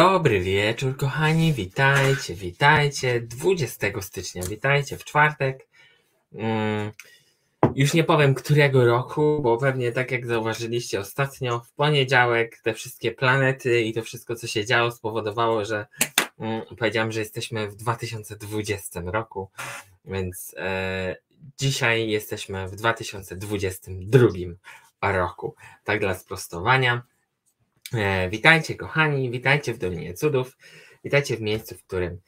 Dobry wieczór, kochani, witajcie, witajcie. 20 stycznia, witajcie w czwartek. Mm, już nie powiem którego roku, bo pewnie tak jak zauważyliście ostatnio, w poniedziałek te wszystkie planety i to wszystko, co się działo, spowodowało, że mm, powiedziałem, że jesteśmy w 2020 roku, więc e, dzisiaj jesteśmy w 2022 roku. Tak dla sprostowania. E, witajcie, kochani, witajcie w Dolinie Cudów, witajcie w miejscu, w którym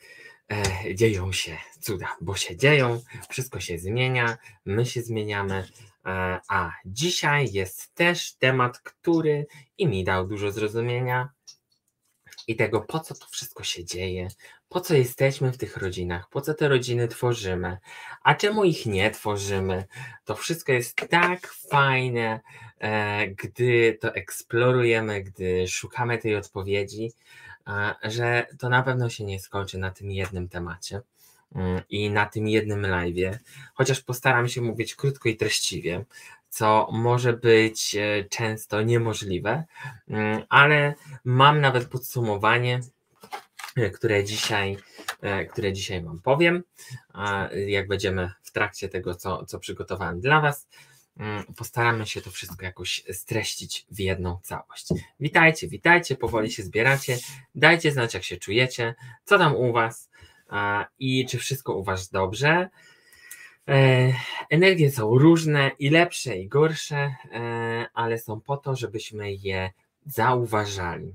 e, dzieją się cuda, bo się dzieją, wszystko się zmienia, my się zmieniamy, e, a dzisiaj jest też temat, który i mi dał dużo zrozumienia i tego, po co to wszystko się dzieje, po co jesteśmy w tych rodzinach, po co te rodziny tworzymy, a czemu ich nie tworzymy. To wszystko jest tak fajne, e, gdy to eksplorujemy, gdy szukamy tej odpowiedzi, że to na pewno się nie skończy na tym jednym temacie mm, i na tym jednym live, chociaż postaram się mówić krótko i treściwie, co może być e, często niemożliwe, mm, ale mam nawet podsumowanie, które dzisiaj, e, które dzisiaj Wam powiem. Jak będziemy w trakcie tego, co, co przygotowałem dla Was, mm, postaramy się to wszystko jakoś streścić w jedną całość. Witajcie, witajcie, powoli się zbieracie. Dajcie znać, jak się czujecie, co tam u Was i czy wszystko u Was dobrze. E, energie są różne i lepsze i gorsze, e, ale są po to, żebyśmy je zauważali.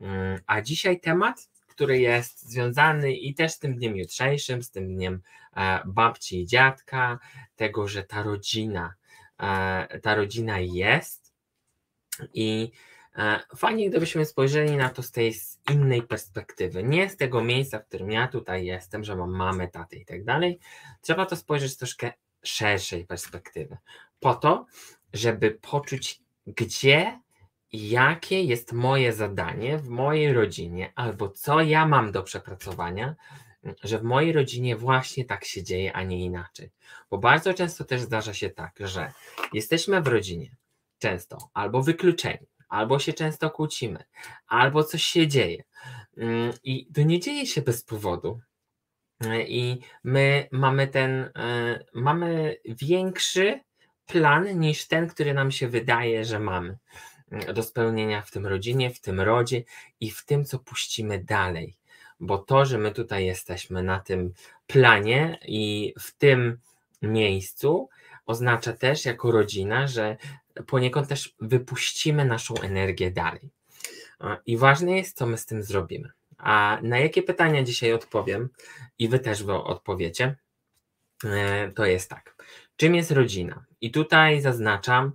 Mm, a dzisiaj temat, który jest związany i też z tym dniem jutrzejszym, z tym dniem e, babci i dziadka, tego, że ta rodzina, ta rodzina jest i E, fajnie, gdybyśmy spojrzeli na to z tej innej perspektywy. Nie z tego miejsca, w którym ja tutaj jestem, że mam mamę, tatę i tak dalej. Trzeba to spojrzeć z troszkę szerszej perspektywy. Po to, żeby poczuć, gdzie jakie jest moje zadanie w mojej rodzinie, albo co ja mam do przepracowania, że w mojej rodzinie właśnie tak się dzieje, a nie inaczej. Bo bardzo często też zdarza się tak, że jesteśmy w rodzinie, często albo wykluczeni, albo się często kłócimy, albo coś się dzieje. Mm, I to nie dzieje się bez powodu. I my mamy ten, e, mamy większy plan niż ten, który nam się wydaje, że mamy do spełnienia w tym rodzinie, w tym rodzie i w tym, co puścimy dalej. Bo to, że my tutaj jesteśmy na tym planie i w tym miejscu, oznacza też jako rodzina, że poniekąd też wypuścimy naszą energię dalej. I ważne jest, co my z tym zrobimy. A na jakie pytania dzisiaj odpowiem, i wy też wy odpowiecie, e, to jest tak. Czym jest rodzina? I tutaj zaznaczam,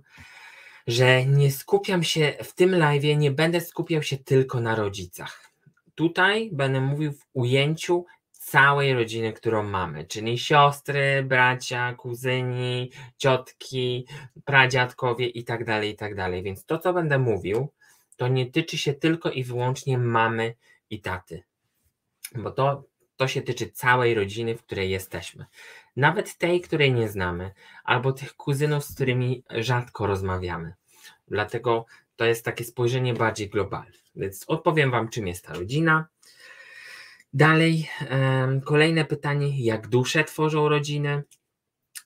że nie skupiam się w tym live, nie będę skupiał się tylko na rodzicach. Tutaj będę mówił w ujęciu całej rodziny, którą mamy, czyli siostry, bracia, kuzyni, ciotki, pradziadkowie i tak dalej, i tak. Więc to, co będę mówił, to nie tyczy się tylko i wyłącznie mamy i taty, bo to, to się tyczy całej rodziny, w której jesteśmy. Nawet tej, której nie znamy, albo tych kuzynów, z którymi rzadko rozmawiamy. Dlatego to jest takie spojrzenie bardziej globalne. Więc odpowiem Wam, czym jest ta rodzina, Dalej, kolejne pytanie, jak dusze tworzą rodzinę,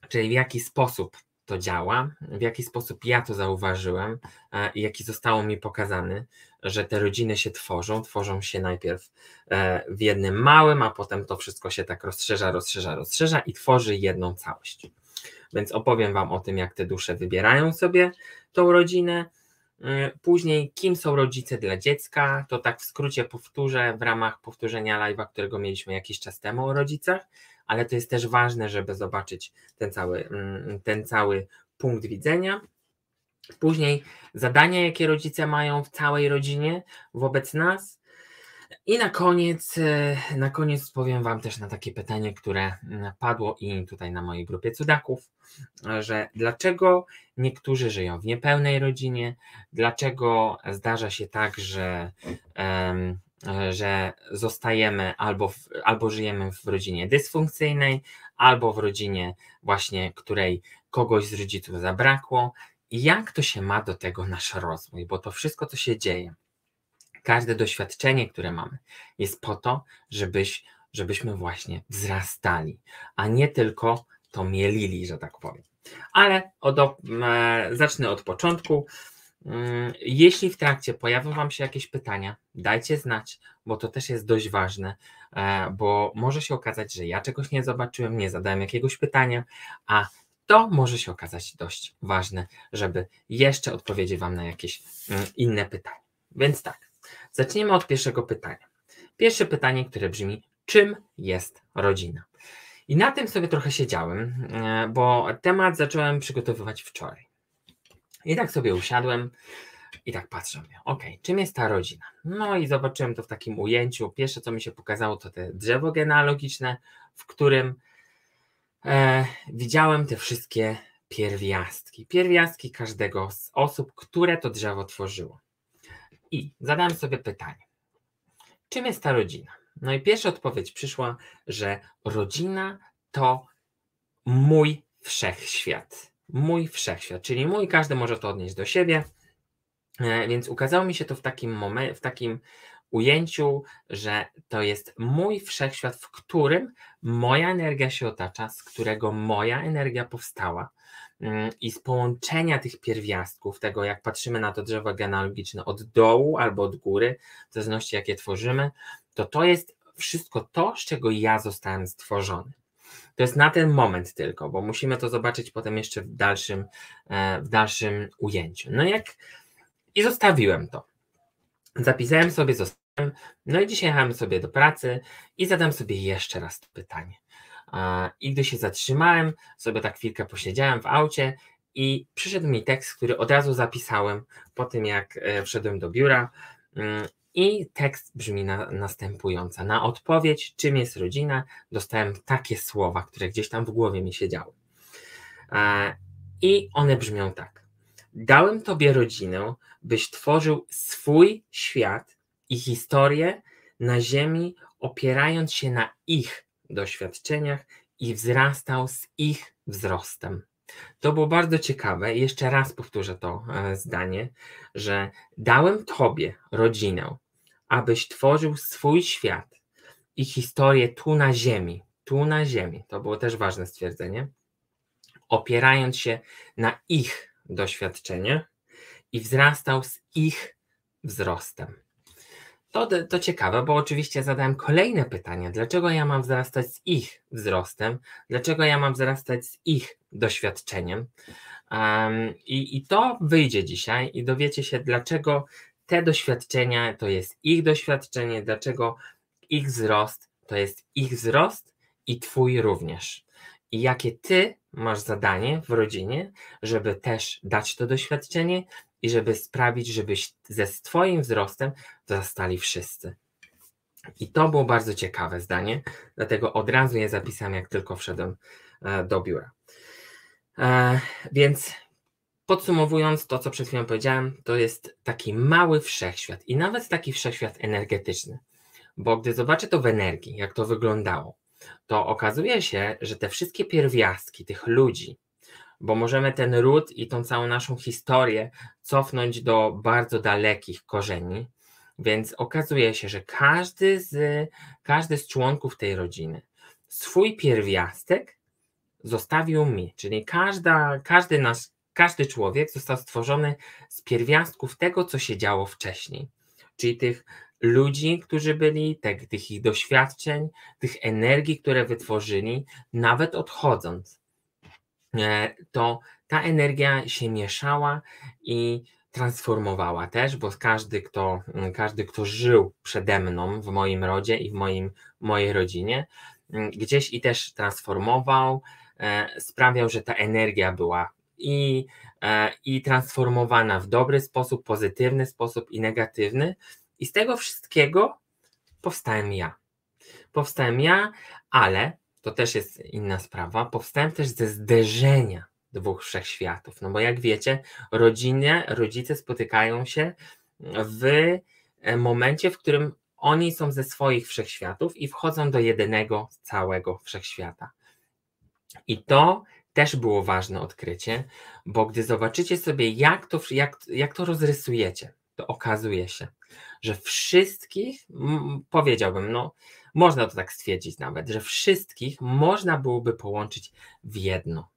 czyli w jaki sposób to działa, w jaki sposób ja to zauważyłem e, i jaki zostało mi pokazane, że te rodziny się tworzą. Tworzą się najpierw e, w jednym małym, a potem to wszystko się tak rozszerza, rozszerza, rozszerza i tworzy jedną całość. Więc opowiem Wam o tym, jak te dusze wybierają sobie tą rodzinę, E, później, kim są rodzice dla dziecka, to tak w skrócie powtórzę w ramach powtórzenia live'a, którego mieliśmy jakiś czas temu o rodzicach, ale to jest też ważne, żeby zobaczyć ten cały, mm, ten cały punkt widzenia. Później zadania, jakie rodzice mają w całej rodzinie wobec nas, i na koniec, e, na koniec powiem Wam też na takie pytanie, które padło i tutaj na mojej grupie cudaków, że dlaczego niektórzy żyją w niepełnej rodzinie, dlaczego zdarza się tak, że, że zostajemy albo, w, albo żyjemy w rodzinie dysfunkcyjnej, albo w rodzinie właśnie, której kogoś z rodziców zabrakło. I jak to się ma do tego nasz rozwój, bo to wszystko, co się dzieje, Każde doświadczenie, które mamy, jest po to, żebyś, żebyśmy właśnie wzrastali, a nie tylko to mielili, że tak powiem. Ale od, e, zacznę od początku. Mm, jeśli w trakcie pojawią Wam się jakieś pytania, dajcie znać, bo to też jest dość ważne, e, bo może się okazać, że ja czegoś nie zobaczyłem, nie zadałem jakiegoś pytania, a to może się okazać dość ważne, żeby jeszcze odpowiedzieć Wam na jakieś mm, inne pytania. Więc tak, zaczniemy od pierwszego pytania. Pierwsze pytanie, które brzmi: czym jest rodzina? I na tym sobie trochę siedziałem, e, bo temat zacząłem przygotowywać wczoraj. I tak sobie usiadłem i tak patrzę, ok, czym jest ta rodzina? No i zobaczyłem to w takim ujęciu. Pierwsze, co mi się pokazało, to te drzewo genealogiczne, w którym e, widziałem te wszystkie pierwiastki. Pierwiastki każdego z osób, które to drzewo tworzyło. I zadałem sobie pytanie, czym jest ta rodzina? No i pierwsza odpowiedź przyszła, że rodzina to mój wszechświat. Mój wszechświat, czyli mój, każdy może to odnieść do siebie. E, więc ukazało mi się to w takim momencie, w takim ujęciu, że to jest mój wszechświat, w którym moja energia się otacza, z którego moja energia powstała i z połączenia tych pierwiastków, tego jak patrzymy na to drzewo genealogiczne od dołu albo od góry, w zależności jakie tworzymy, to to jest wszystko to, z czego ja zostałem stworzony. To jest na ten moment tylko, bo musimy to zobaczyć potem jeszcze w dalszym, e, w dalszym ujęciu. No jak i zostawiłem to. Zapisałem sobie, zostałem, no i dzisiaj jechałem sobie do pracy i zadam sobie jeszcze raz to pytanie. I gdy się zatrzymałem, sobie tak chwilkę posiedziałem w aucie i przyszedł mi tekst, który od razu zapisałem po tym, jak e, wszedłem do biura. Mm, I tekst brzmi na, następująco. Na odpowiedź, czym jest rodzina, dostałem takie słowa, które gdzieś tam w głowie mi siedziały. I one brzmią tak. Dałem Tobie rodzinę, byś tworzył swój świat i historię na Ziemi, opierając się na ich doświadczeniach i wzrastał z ich wzrostem. To było bardzo ciekawe. Jeszcze raz powtórzę to e, zdanie, że dałem Tobie rodzinę, abyś tworzył swój świat i historię tu na Ziemi. Tu na Ziemi. To było też ważne stwierdzenie. Opierając się na ich doświadczeniach i wzrastał z ich wzrostem. To, to ciekawe, bo oczywiście zadałem kolejne pytanie: dlaczego ja mam wzrastać z ich wzrostem? Dlaczego ja mam wzrastać z ich doświadczeniem? Um, i, I to wyjdzie dzisiaj i dowiecie się, dlaczego te doświadczenia to jest ich doświadczenie, dlaczego ich wzrost to jest ich wzrost i Twój również. I jakie Ty masz zadanie w rodzinie, żeby też dać to doświadczenie i żeby sprawić, żebyś ze Twoim wzrostem wzrastali wszyscy. I to było bardzo ciekawe zdanie, dlatego od razu je zapisałem, jak tylko wszedłem e, do biura. E, więc podsumowując to, co przed chwilą powiedziałem, to jest taki mały wszechświat i nawet taki wszechświat energetyczny. Bo gdy zobaczę to w energii, jak to wyglądało, to okazuje się, że te wszystkie pierwiastki tych ludzi, bo możemy ten ród i tą całą naszą historię cofnąć do bardzo dalekich korzeni, więc okazuje się, że każdy z, każdy z członków tej rodziny swój pierwiastek zostawił mi, czyli każda, każdy nasz, każdy człowiek został stworzony z pierwiastków tego, co się działo wcześniej, czyli tych ludzi, którzy byli, tych, tych ich doświadczeń, tych energii, które wytworzyli, nawet odchodząc, e, to ta energia się mieszała i transformowała też, bo każdy kto, każdy, kto żył przede mną w moim rodzie i w moim, mojej rodzinie, gdzieś i też transformował, e, sprawiał, że ta energia była i, e, i transformowana w dobry sposób, pozytywny sposób i negatywny, i z tego wszystkiego powstałem ja. Powstałem ja, ale to też jest inna sprawa. Powstałem też ze zderzenia dwóch wszechświatów. No bo jak wiecie, rodzinie, rodzice spotykają się w e, momencie, w którym oni są ze swoich wszechświatów i wchodzą do jedynego całego wszechświata. I to też było ważne odkrycie, bo gdy zobaczycie sobie, jak to, jak, jak to rozrysujecie, to okazuje się, że wszystkich, powiedziałbym, no można to tak stwierdzić nawet, że wszystkich można byłoby połączyć w jedno,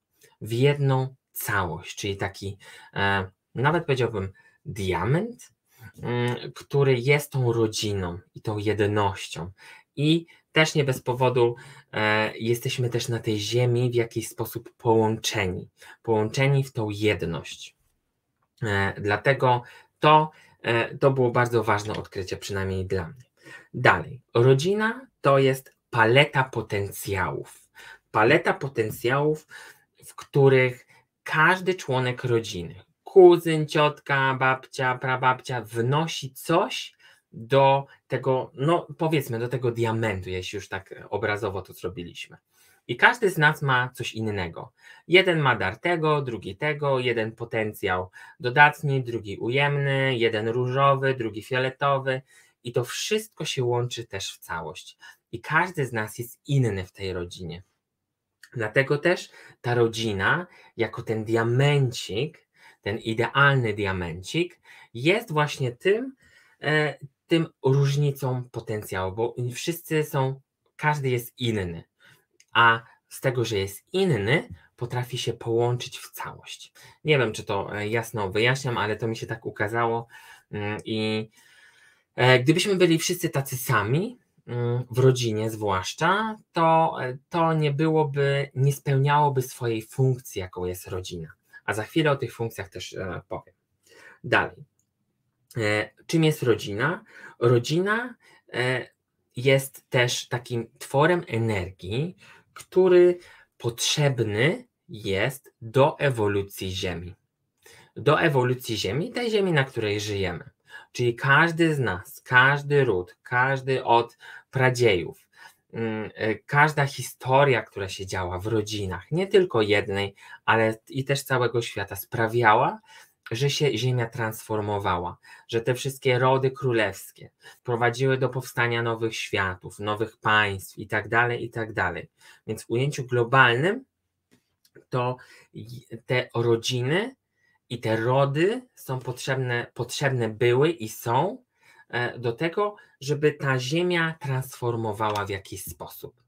w jedną całość, czyli taki e, nawet powiedziałbym diament, mm, który jest tą rodziną i tą jednością. I też nie bez powodu e, jesteśmy też na tej ziemi w jakiś sposób połączeni, połączeni w tą jedność. E, dlatego to, to było bardzo ważne odkrycie, przynajmniej dla mnie. Dalej, rodzina to jest paleta potencjałów. Paleta potencjałów, w których każdy członek rodziny, kuzyn, ciotka, babcia, prababcia wnosi coś do tego, no powiedzmy, do tego diamentu, jeśli już tak obrazowo to zrobiliśmy. I każdy z nas ma coś innego. Jeden ma dar tego, drugi tego, jeden potencjał dodatni, drugi ujemny, jeden różowy, drugi fioletowy. I to wszystko się łączy też w całość. I każdy z nas jest inny w tej rodzinie. Dlatego też ta rodzina, jako ten diamencik, ten idealny diamencik, jest właśnie tym, e, tym różnicą potencjału, bo wszyscy są, każdy jest inny, a z tego, że jest inny, potrafi się połączyć w całość. Nie wiem, czy to e, jasno wyjaśniam, ale to mi się tak ukazało mm, i e, gdybyśmy byli wszyscy tacy sami, mm, w rodzinie zwłaszcza, to, e, to nie byłoby, nie spełniałoby swojej funkcji, jaką jest rodzina. A za chwilę o tych funkcjach też powiem. Dalej. Czym jest rodzina? Rodzina jest też takim tworem energii, który potrzebny jest do ewolucji Ziemi. Do ewolucji Ziemi, tej Ziemi, na której żyjemy. Czyli każdy z nas, każdy ród, każdy od pradziejów, mm, e, każda historia, która się działa w rodzinach, nie tylko jednej, ale i też całego świata, sprawiała, że się ziemia transformowała, że te wszystkie rody królewskie prowadziły do powstania nowych światów, nowych państw i tak dalej, i tak dalej. Więc w ujęciu globalnym to te rodziny i te rody są potrzebne, potrzebne były i są e, do tego, żeby ta ziemia transformowała w jakiś sposób.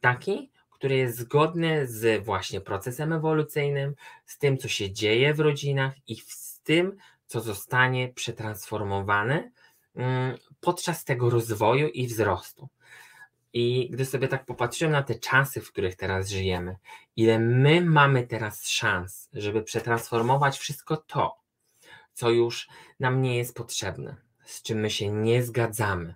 Taki, który jest zgodny z właśnie procesem ewolucyjnym, z tym, co się dzieje w rodzinach i z tym, co zostanie przetransformowane mm, podczas tego rozwoju i wzrostu. I gdy sobie tak popatrzyłem na te czasy, w których teraz żyjemy, ile my mamy teraz szans, żeby przetransformować wszystko to, co już nam nie jest potrzebne, z czym my się nie zgadzamy,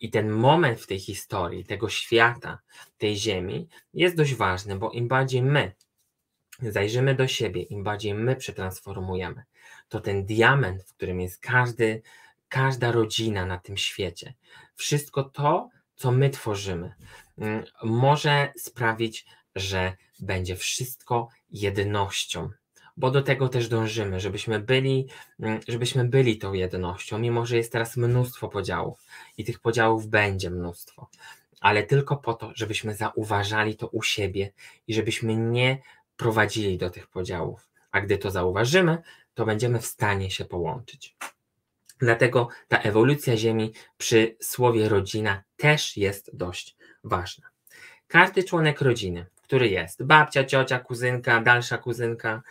i ten moment w tej historii, tego świata, tej ziemi jest dość ważny, bo im bardziej my zajrzymy do siebie, im bardziej my przetransformujemy, to ten diament, w którym jest każdy, każda rodzina na tym świecie, wszystko to, co my tworzymy, mm, może sprawić, że będzie wszystko jednością bo do tego też dążymy, żebyśmy byli, mm, żebyśmy byli tą jednością, mimo że jest teraz mnóstwo podziałów i tych podziałów będzie mnóstwo, ale tylko po to, żebyśmy zauważali to u siebie i żebyśmy nie prowadzili do tych podziałów. A gdy to zauważymy, to będziemy w stanie się połączyć. Dlatego ta ewolucja Ziemi przy słowie rodzina też jest dość ważna. Każdy członek rodziny, który jest babcia, ciocia, kuzynka, dalsza kuzynka,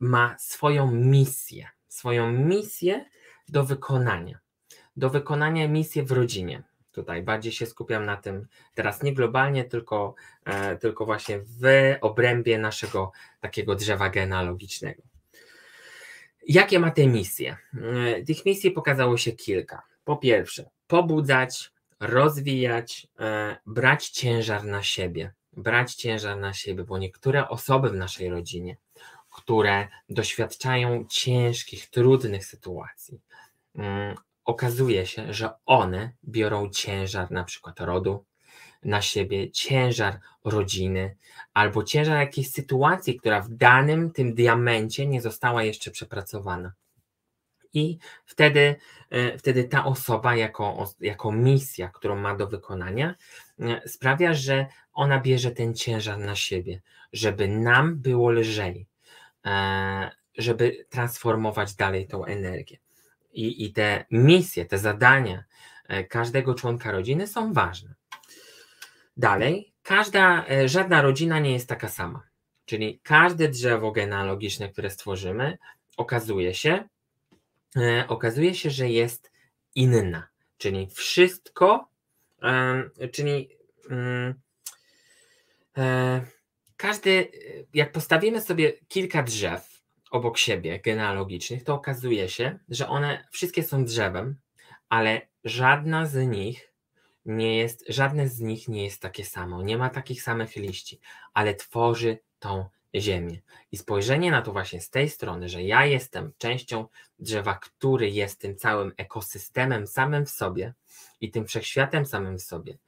ma swoją misję, swoją misję do wykonania. Do wykonania misji w rodzinie. Tutaj bardziej się skupiam na tym teraz nie globalnie, tylko, e, tylko właśnie w obrębie naszego takiego drzewa genealogicznego. Jakie ma te misje? E, tych misji pokazało się kilka. Po pierwsze, pobudzać, rozwijać, brać ciężar na siebie. Brać ciężar na siebie, bo niektóre osoby w naszej rodzinie które doświadczają ciężkich, trudnych sytuacji, mm, okazuje się, że one biorą ciężar na przykład rodu na siebie, ciężar rodziny albo ciężar jakiejś sytuacji, która w danym tym diamencie nie została jeszcze przepracowana. I wtedy, e, wtedy ta osoba, jako, jako misja, którą ma do wykonania, e, sprawia, że ona bierze ten ciężar na siebie, żeby nam było lżej, żeby transformować dalej tą energię. i, i te misje, te zadania e, każdego członka rodziny są ważne. Dalej, każda, e, żadna rodzina nie jest taka sama. Czyli każde drzewo genealogiczne, które stworzymy, okazuje się, e, okazuje się, że jest inna. Czyli wszystko, czyli mm, każdy, jak postawimy sobie kilka drzew obok siebie genealogicznych, to okazuje się, że one wszystkie są drzewem, ale żadna z nich nie jest, żadne z nich nie jest takie samo, nie ma takich samych liści, ale tworzy tą ziemię. I spojrzenie na to właśnie z tej strony, że ja jestem częścią drzewa, który jest tym całym ekosystemem samym w sobie i tym wszechświatem samym w sobie,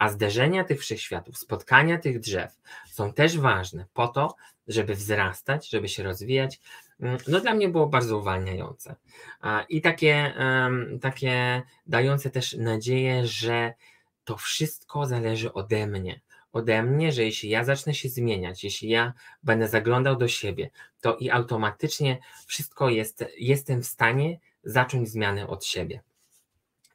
a zderzenia tych wszechświatów, spotkania tych drzew są też ważne po to, żeby wzrastać, żeby się rozwijać. Mm, no dla mnie było bardzo uwalniające i takie, takie dające też nadzieję, że to wszystko zależy ode mnie. Ode mnie, że jeśli ja zacznę się zmieniać, jeśli ja będę zaglądał do siebie, to i automatycznie wszystko jest, jestem w stanie zacząć zmianę od siebie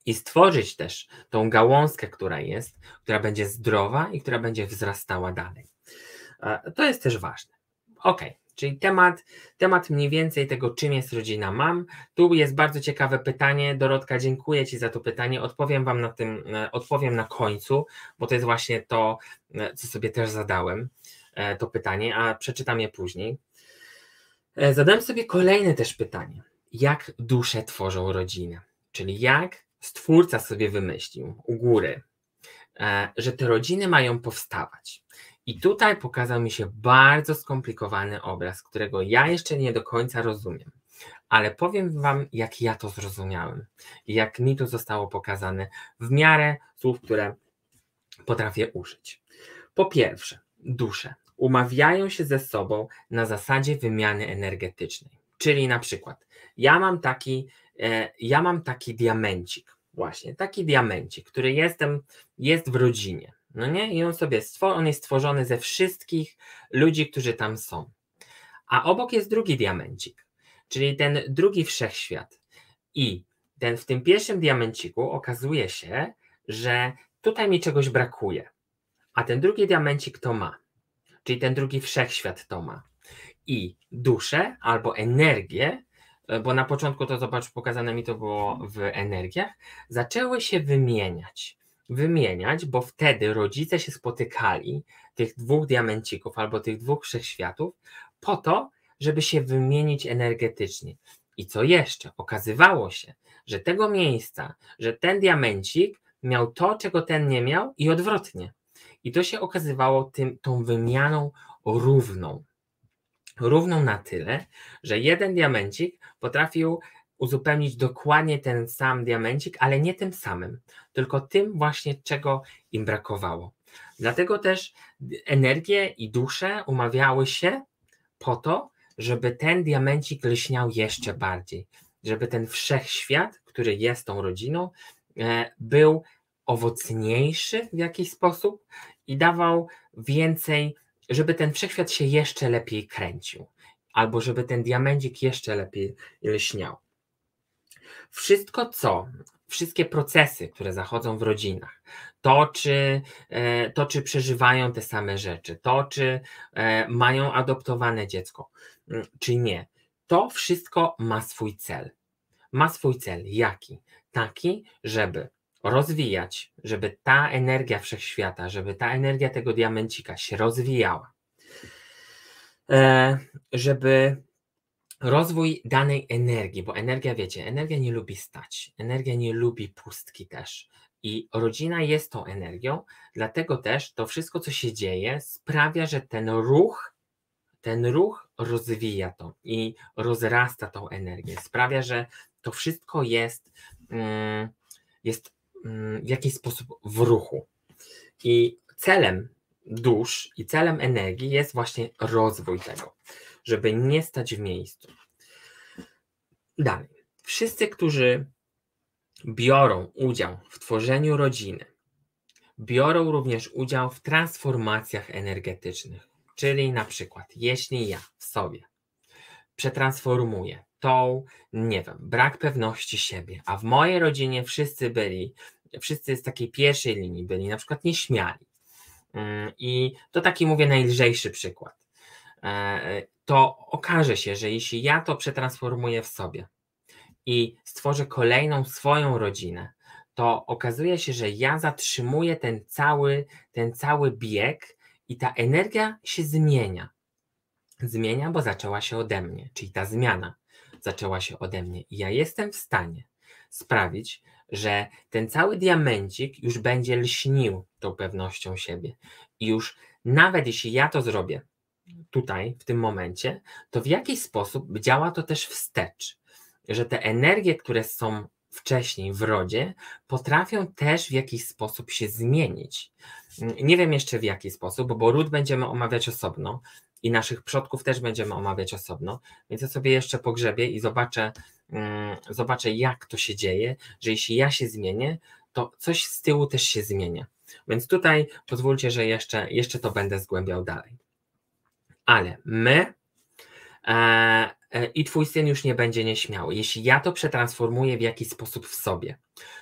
i stworzyć też tą gałązkę, która jest, która będzie zdrowa i która będzie wzrastała dalej. To jest też ważne. Ok, czyli temat, temat mniej więcej tego, czym jest rodzina mam. Tu jest bardzo ciekawe pytanie. Dorotka, dziękuję Ci za to pytanie. Odpowiem Wam na tym, e, odpowiem na końcu, bo to jest właśnie to, e, co sobie też zadałem, e, to pytanie, a przeczytam je później. Zadałem sobie kolejne też pytanie. Jak dusze tworzą rodzinę? Czyli jak Stwórca sobie wymyślił u góry, e, że te rodziny mają powstawać. I tutaj pokazał mi się bardzo skomplikowany obraz, którego ja jeszcze nie do końca rozumiem. Ale powiem Wam, jak ja to zrozumiałem jak mi to zostało pokazane w miarę słów, które potrafię użyć. Po pierwsze, dusze umawiają się ze sobą na zasadzie wymiany energetycznej. Czyli na przykład, ja mam taki, e, ja mam taki diamencik, Właśnie, taki diamencik, który jestem, jest w rodzinie. No nie? I on sobie on jest stworzony ze wszystkich ludzi, którzy tam są. A obok jest drugi diamencik, czyli ten drugi wszechświat. I ten, w tym pierwszym diamenciku okazuje się, że tutaj mi czegoś brakuje. A ten drugi diamencik to ma. Czyli ten drugi wszechświat to ma. I duszę albo energię bo na początku to zobacz, pokazane mi to było w energiach, zaczęły się wymieniać. Wymieniać, bo wtedy rodzice się spotykali, tych dwóch diamencików albo tych dwóch wszechświatów, po to, żeby się wymienić energetycznie. I co jeszcze? Okazywało się, że tego miejsca, że ten diamencik miał to, czego ten nie miał, i odwrotnie. I to się okazywało tym, tą wymianą równą równą na tyle, że jeden diamencik potrafił uzupełnić dokładnie ten sam diamencik, ale nie tym samym, tylko tym właśnie, czego im brakowało. Dlatego też energie i dusze umawiały się po to, żeby ten diamencik lśniał jeszcze bardziej, żeby ten wszechświat, który jest tą rodziną, e, był owocniejszy w jakiś sposób i dawał więcej żeby ten wszechświat się jeszcze lepiej kręcił, albo żeby ten diamencik jeszcze lepiej lśniał. Wszystko co, wszystkie procesy, które zachodzą w rodzinach, to czy, e, to, czy przeżywają te same rzeczy, to, czy e, mają adoptowane dziecko, mm, czy nie, to wszystko ma swój cel. Ma swój cel. Jaki? Taki, żeby rozwijać, żeby ta energia wszechświata, żeby ta energia tego diamencika się rozwijała, żeby rozwój danej energii, bo energia, wiecie, energia nie lubi stać, energia nie lubi pustki też. I rodzina jest tą energią, dlatego też to wszystko, co się dzieje, sprawia, że ten ruch, ten ruch rozwija to i rozrasta tą energię. Sprawia, że to wszystko jest, mm, jest Mm, w jakiś sposób w ruchu. I celem dusz i celem energii jest właśnie rozwój tego, żeby nie stać w miejscu. Dalej. Wszyscy, którzy biorą udział w tworzeniu rodziny, biorą również udział w transformacjach energetycznych. Czyli na przykład, jeśli ja w sobie przetransformuję tą, nie wiem, brak pewności siebie, a w mojej rodzinie wszyscy byli, wszyscy z takiej pierwszej linii byli na przykład nieśmiali. Mm, I to taki mówię najlżejszy przykład. E, to okaże się, że jeśli ja to przetransformuję w sobie i stworzę kolejną swoją rodzinę, to okazuje się, że ja zatrzymuję ten cały, ten cały bieg i ta energia się zmienia. Zmienia, bo zaczęła się ode mnie, czyli ta zmiana zaczęła się ode mnie. I ja jestem w stanie sprawić, że ten cały diamencik już będzie lśnił tą pewnością siebie. I już nawet jeśli ja to zrobię tutaj, w tym momencie, to w jakiś sposób działa to też wstecz, że te energie, które są wcześniej w rodzie, potrafią też w jakiś sposób się zmienić. Nie wiem jeszcze w jaki sposób, bo ród będziemy omawiać osobno i naszych przodków też będziemy omawiać osobno, więc ja sobie jeszcze pogrzebię i zobaczę, zobaczę jak to się dzieje, że jeśli ja się zmienię, to coś z tyłu też się zmienia. Więc tutaj pozwólcie, że jeszcze, jeszcze to będę zgłębiał dalej. Ale my e, E, i twój syn już nie będzie nieśmiały. Jeśli ja to przetransformuję w jakiś sposób w sobie,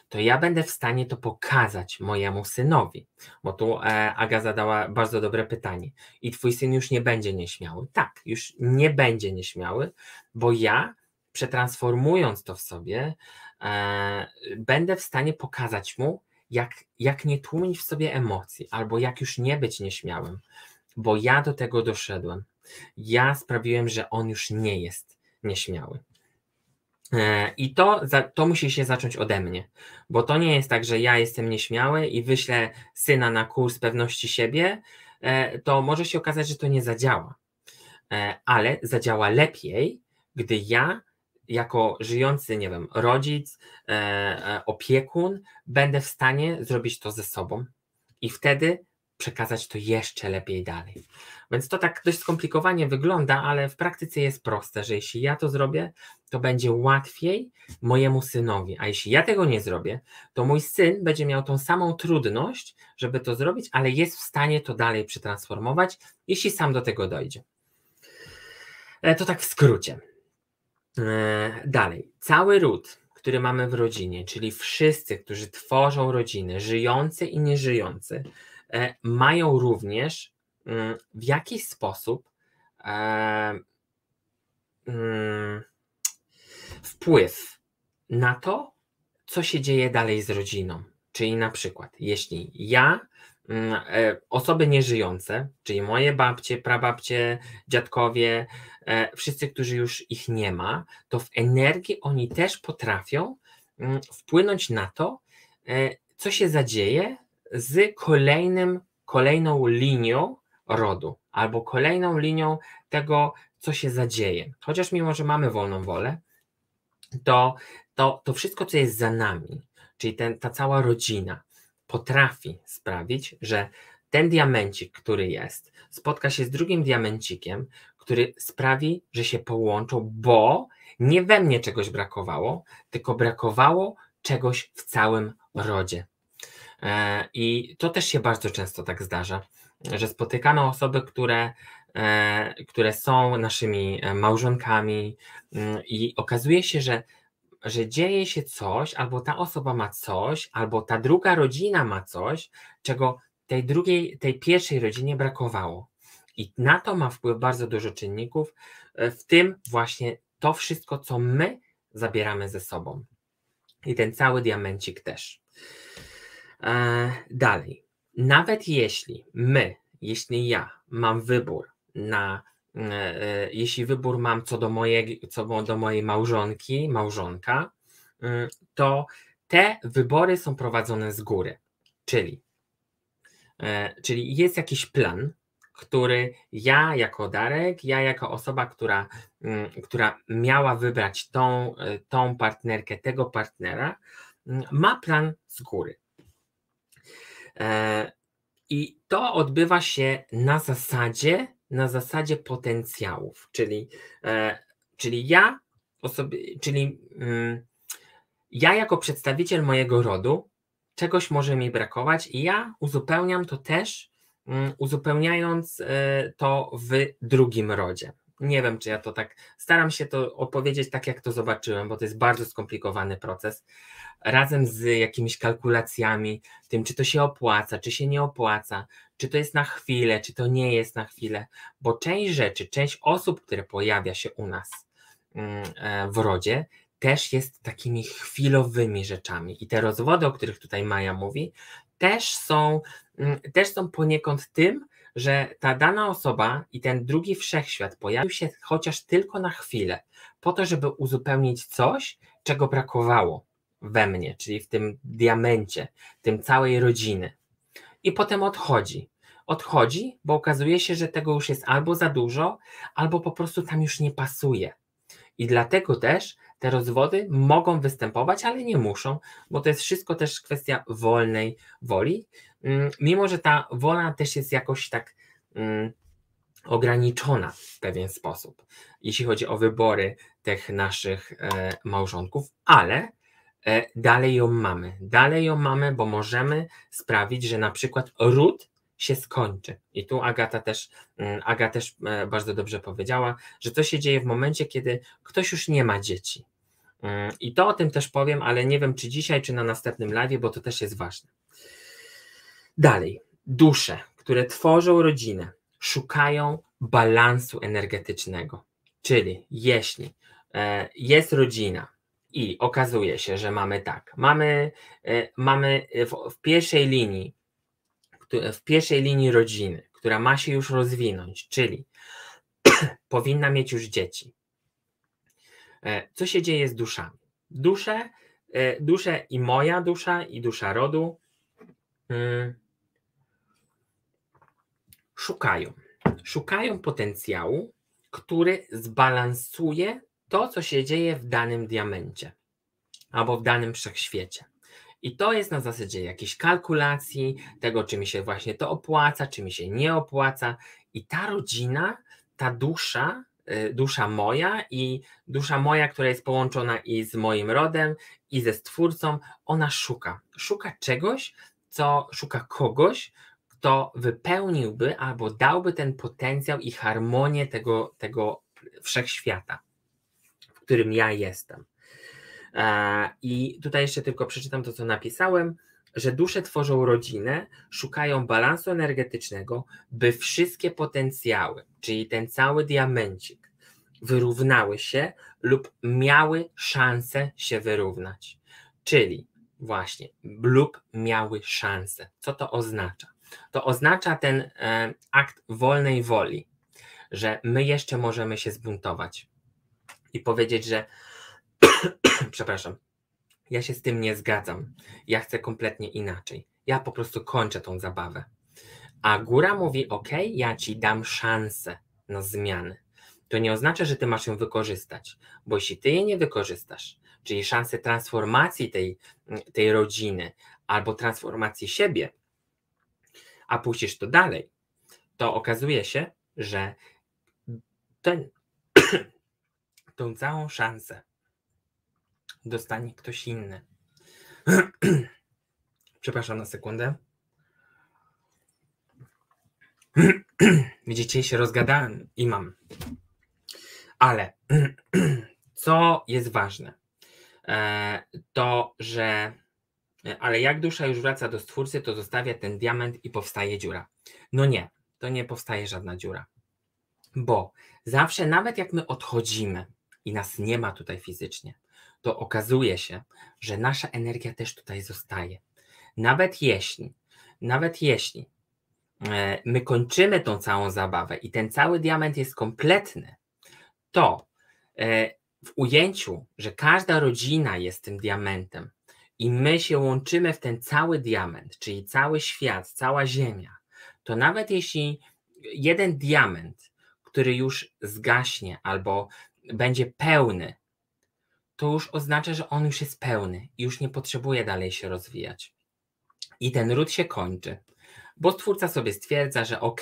to ja będę w stanie to pokazać mojemu synowi. Bo tu e, Aga zadała bardzo dobre pytanie. I twój syn już nie będzie nieśmiały. Tak, już nie będzie nieśmiały, bo ja przetransformując to w sobie, e, będę w stanie pokazać mu, jak, jak nie tłumić w sobie emocji, albo jak już nie być nieśmiałym, bo ja do tego doszedłem ja sprawiłem, że on już nie jest nieśmiały. E, I to, to musi się zacząć ode mnie, bo to nie jest tak, że ja jestem nieśmiały i wyślę syna na kurs pewności siebie, e, to może się okazać, że to nie zadziała. E, ale zadziała lepiej, gdy ja, jako żyjący, nie wiem, rodzic, opiekun, będę w stanie zrobić to ze sobą i wtedy przekazać to jeszcze lepiej dalej. Więc to tak dość skomplikowanie wygląda, ale w praktyce jest proste, że jeśli ja to zrobię, to będzie łatwiej mojemu synowi, a jeśli ja tego nie zrobię, to mój syn będzie miał tą samą trudność, żeby to zrobić, ale jest w stanie to dalej przetransformować, jeśli sam do tego dojdzie. E, to tak w skrócie. E, dalej, cały ród, który mamy w rodzinie, czyli wszyscy, którzy tworzą rodziny, żyjący i nieżyjący, E, mają również mm, w jakiś sposób e, mm, wpływ na to, co się dzieje dalej z rodziną. Czyli na przykład, jeśli ja, osoby nieżyjące, czyli moje babcie, prababcie, dziadkowie, wszyscy, którzy już ich nie ma, to w energii oni też potrafią wpłynąć na to, co się zadzieje z kolejnym, kolejną linią rodu albo kolejną linią tego, co się zadzieje. Chociaż mimo, że mamy wolną wolę, to, to, to wszystko, co jest za nami, czyli ten, ta cała rodzina, potrafi sprawić, że ten diamencik, który jest, spotka się z drugim diamencikiem, który sprawi, że się połączą, bo nie we mnie czegoś brakowało, tylko brakowało czegoś w całym rodzie. E, I to też się bardzo często tak zdarza, że spotykamy osoby, które, e, które są naszymi e, małżonkami mm, i okazuje się, że, że dzieje się coś, albo ta osoba ma coś, albo ta druga rodzina ma coś, czego tej drugiej, tej pierwszej rodzinie brakowało. I na to ma wpływ bardzo dużo czynników, w tym właśnie to wszystko, co my zabieramy ze sobą. I ten cały diamencik też. E, dalej, nawet jeśli my, jeśli ja mam wybór na, e, e, jeśli wybór mam co do, mojej, co do mojej małżonki, małżonka, mm, to te wybory są prowadzone z góry. Czyli, czyli jest jakiś plan, który ja jako Darek, ja jako osoba, która, mm, która miała wybrać tą, tą partnerkę, tego partnera, mm, ma plan z góry. E, I to odbywa się na zasadzie, na zasadzie potencjałów, czyli, e, czyli ja osoby, czyli mm, ja jako przedstawiciel mojego rodu czegoś może mi brakować i ja uzupełniam to też, mm, uzupełniając e, to w drugim rodzie. Nie wiem, czy ja to tak. Staram się to opowiedzieć tak, jak to zobaczyłem, bo to jest bardzo skomplikowany proces. Razem z jakimiś kalkulacjami, tym, czy to się opłaca, czy się nie opłaca, czy to jest na chwilę, czy to nie jest na chwilę, bo część rzeczy, część osób, które pojawia się u nas mm, e, w rodzie, też jest takimi chwilowymi rzeczami. I te rozwody, o których tutaj Maja mówi, też są, mm, też są poniekąd tym, że ta dana osoba i ten drugi wszechświat pojawił się chociaż tylko na chwilę, po to, żeby uzupełnić coś, czego brakowało we mnie, czyli w tym diamencie, tym całej rodziny. I potem odchodzi. Odchodzi, bo okazuje się, że tego już jest albo za dużo, albo po prostu tam już nie pasuje. I dlatego też te rozwody mogą występować, ale nie muszą, bo to jest wszystko też kwestia wolnej woli. Mm, mimo, że ta wola też jest jakoś tak mm, ograniczona w pewien sposób, jeśli chodzi o wybory tych naszych e, małżonków, ale e, dalej ją mamy. Dalej ją mamy, bo możemy sprawić, że na przykład ród się skończy. I tu Agata też, mm, Aga też e, bardzo dobrze powiedziała, że to się dzieje w momencie, kiedy ktoś już nie ma dzieci. I to o tym też powiem, ale nie wiem, czy dzisiaj, czy na następnym live, bo to też jest ważne. Dalej, dusze, które tworzą rodzinę, szukają balansu energetycznego. Czyli jeśli e, jest rodzina i okazuje się, że mamy tak, mamy, e, mamy w, w pierwszej linii, w pierwszej linii rodziny, która ma się już rozwinąć, czyli powinna mieć już dzieci. E, co się dzieje z duszami? Dusze, dusze i moja dusza, i dusza rodu mm, szukają. Szukają potencjału, który zbalansuje to, co się dzieje w danym diamencie albo w danym wszechświecie. I to jest na zasadzie jakiejś kalkulacji tego, czy mi się właśnie to opłaca, czy mi się nie opłaca. I ta rodzina, ta dusza, y, dusza moja i dusza moja, która jest połączona i z moim rodem, i ze stwórcą, ona szuka. Szuka czegoś, co szuka kogoś, kto wypełniłby albo dałby ten potencjał i harmonię tego, tego wszechświata, w którym ja jestem. E, I tutaj jeszcze tylko przeczytam to, co napisałem, że dusze tworzą rodzinę, szukają balansu energetycznego, by wszystkie potencjały, czyli ten cały diamencik, wyrównały się lub miały szansę się wyrównać. Czyli właśnie, lub miały szansę. Co to oznacza? To oznacza ten e, akt wolnej woli, że my jeszcze możemy się zbuntować i powiedzieć, że przepraszam, ja się z tym nie zgadzam, ja chcę kompletnie inaczej. Ja po prostu kończę tą zabawę. A góra mówi: OK, ja ci dam szansę na zmiany. To nie oznacza, że ty masz ją wykorzystać, bo jeśli ty jej nie wykorzystasz, czyli szansę transformacji tej, tej rodziny albo transformacji siebie, a puścisz to dalej, to okazuje się, że ten, tą całą szansę dostanie ktoś inny. Przepraszam na sekundę. Widzicie, się rozgadałem i mam. Ale co jest ważne, e, to że ale jak dusza już wraca do stwórcy, to zostawia ten diament i powstaje dziura. No nie, to nie powstaje żadna dziura. Bo zawsze, nawet jak my odchodzimy i nas nie ma tutaj fizycznie, to okazuje się, że nasza energia też tutaj zostaje. Nawet jeśli, nawet jeśli e, my kończymy tą całą zabawę i ten cały diament jest kompletny, to e, w ujęciu, że każda rodzina jest tym diamentem, i my się łączymy w ten cały diament, czyli cały świat, cała Ziemia, to nawet jeśli jeden diament, który już zgaśnie albo będzie pełny, to już oznacza, że on już jest pełny i już nie potrzebuje dalej się rozwijać. I ten ród się kończy, bo stwórca sobie stwierdza, że ok,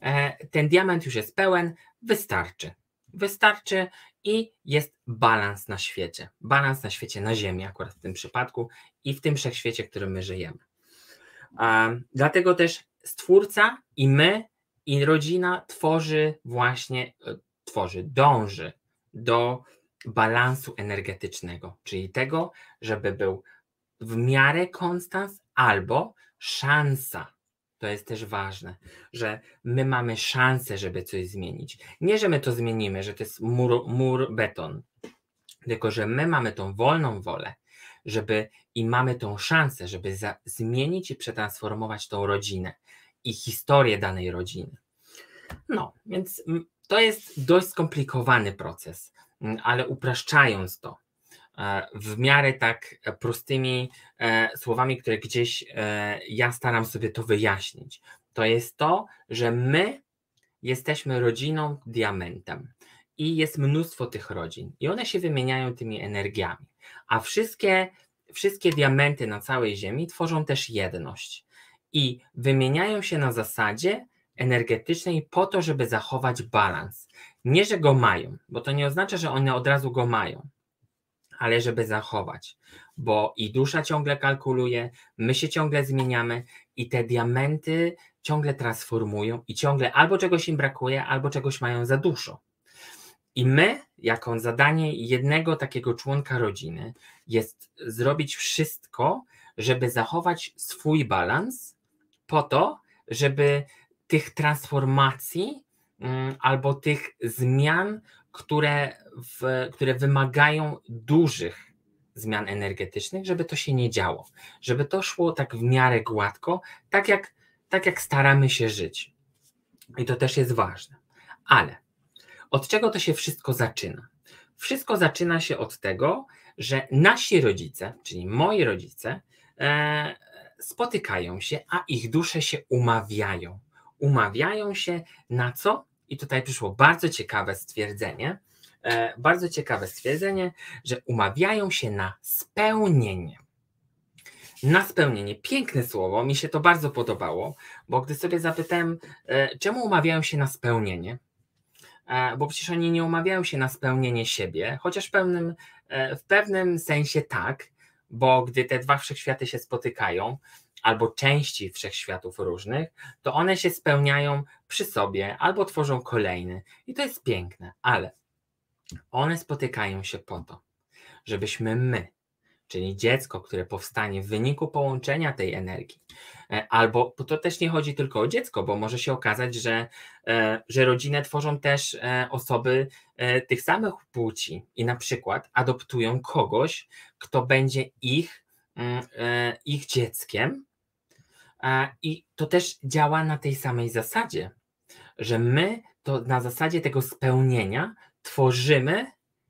e, ten diament już jest pełen, wystarczy. Wystarczy i jest balans na świecie. Balans na świecie, na Ziemi, akurat w tym przypadku, i w tym wszechświecie, w którym my żyjemy. Dlatego też Stwórca i my, i rodzina tworzy właśnie, tworzy, dąży do balansu energetycznego, czyli tego, żeby był w miarę konstans albo szansa. To jest też ważne, że my mamy szansę, żeby coś zmienić. Nie, że my to zmienimy, że to jest mur, mur beton, tylko że my mamy tą wolną wolę, żeby i mamy tą szansę, żeby za, zmienić i przetransformować tą rodzinę i historię danej rodziny. No, więc to jest dość skomplikowany proces, ale upraszczając to, w miarę tak prostymi e, słowami, które gdzieś e, ja staram sobie to wyjaśnić, to jest to, że my jesteśmy rodziną diamentem i jest mnóstwo tych rodzin i one się wymieniają tymi energiami, a wszystkie, wszystkie diamenty na całej Ziemi tworzą też jedność i wymieniają się na zasadzie energetycznej po to, żeby zachować balans. Nie, że go mają, bo to nie oznacza, że one od razu go mają, ale żeby zachować, bo i dusza ciągle kalkuluje, my się ciągle zmieniamy i te diamenty ciągle transformują i ciągle albo czegoś im brakuje, albo czegoś mają za dużo. I my, jako zadanie jednego takiego członka rodziny, jest zrobić wszystko, żeby zachować swój balans, po to, żeby tych transformacji mm, albo tych zmian, które, w, które wymagają dużych zmian energetycznych, żeby to się nie działo, żeby to szło tak w miarę gładko, tak jak, tak jak staramy się żyć. I to też jest ważne. Ale od czego to się wszystko zaczyna? Wszystko zaczyna się od tego, że nasi rodzice, czyli moi rodzice, e, spotykają się, a ich dusze się umawiają. Umawiają się na co? I tutaj przyszło bardzo ciekawe stwierdzenie, e, bardzo ciekawe stwierdzenie, że umawiają się na spełnienie. Na spełnienie. Piękne słowo, mi się to bardzo podobało, bo gdy sobie zapytałem, e, czemu umawiają się na spełnienie, e, bo przecież oni nie umawiają się na spełnienie siebie, chociaż w pewnym, w pewnym sensie tak, bo gdy te dwa wszechświaty się spotykają, albo części wszechświatów różnych, to one się spełniają przy sobie albo tworzą kolejny. I to jest piękne, ale one spotykają się po to, żebyśmy my, czyli dziecko, które powstanie w wyniku połączenia tej energii, e, albo bo to też nie chodzi tylko o dziecko, bo może się okazać, że, e, że rodzinę tworzą też e, osoby tych samych płci i na przykład adoptują kogoś, kto będzie ich, mm, ich dzieckiem, i to też działa na tej samej zasadzie, że my to na zasadzie tego spełnienia tworzymy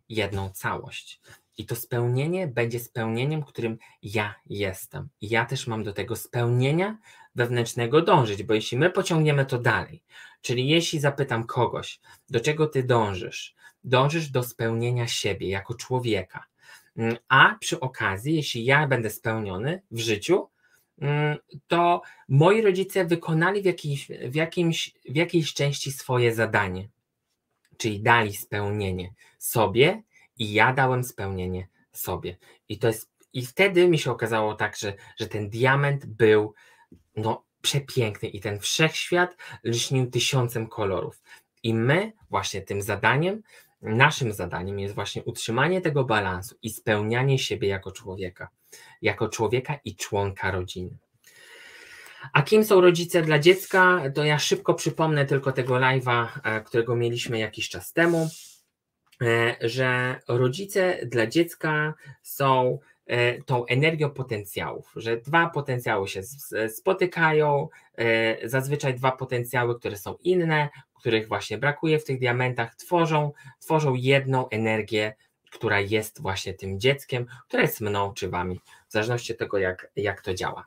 jedną całość. I to spełnienie będzie spełnieniem, którym ja jestem. I ja też mam do tego spełnienia wewnętrznego dążyć, bo jeśli my pociągniemy to dalej, czyli jeśli zapytam kogoś, do czego ty dążysz, dążysz do spełnienia siebie jako człowieka. Mm, a przy okazji, jeśli ja będę spełniony w życiu, to moi rodzice wykonali w, jakiejś, w, jakimś, w jakiejś części swoje zadanie, czyli dali spełnienie sobie i ja dałem spełnienie sobie. I to jest, i wtedy mi się okazało tak, że, że ten diament był no, przepiękny i ten wszechświat lśnił tysiącem kolorów. I my właśnie tym zadaniem, naszym zadaniem jest właśnie utrzymanie tego balansu i spełnianie siebie jako człowieka jako człowieka i członka rodziny. A kim są rodzice dla dziecka? To ja szybko przypomnę tylko tego live'a, e, którego mieliśmy jakiś czas temu, e, że rodzice dla dziecka są e, tą energią potencjałów, że dwa potencjały się spotykają, zazwyczaj dwa potencjały, które są inne, których właśnie brakuje w tych diamentach, tworzą, tworzą jedną energię która jest właśnie tym dzieckiem, która jest mną czy wami, w zależności od tego, jak, jak to działa.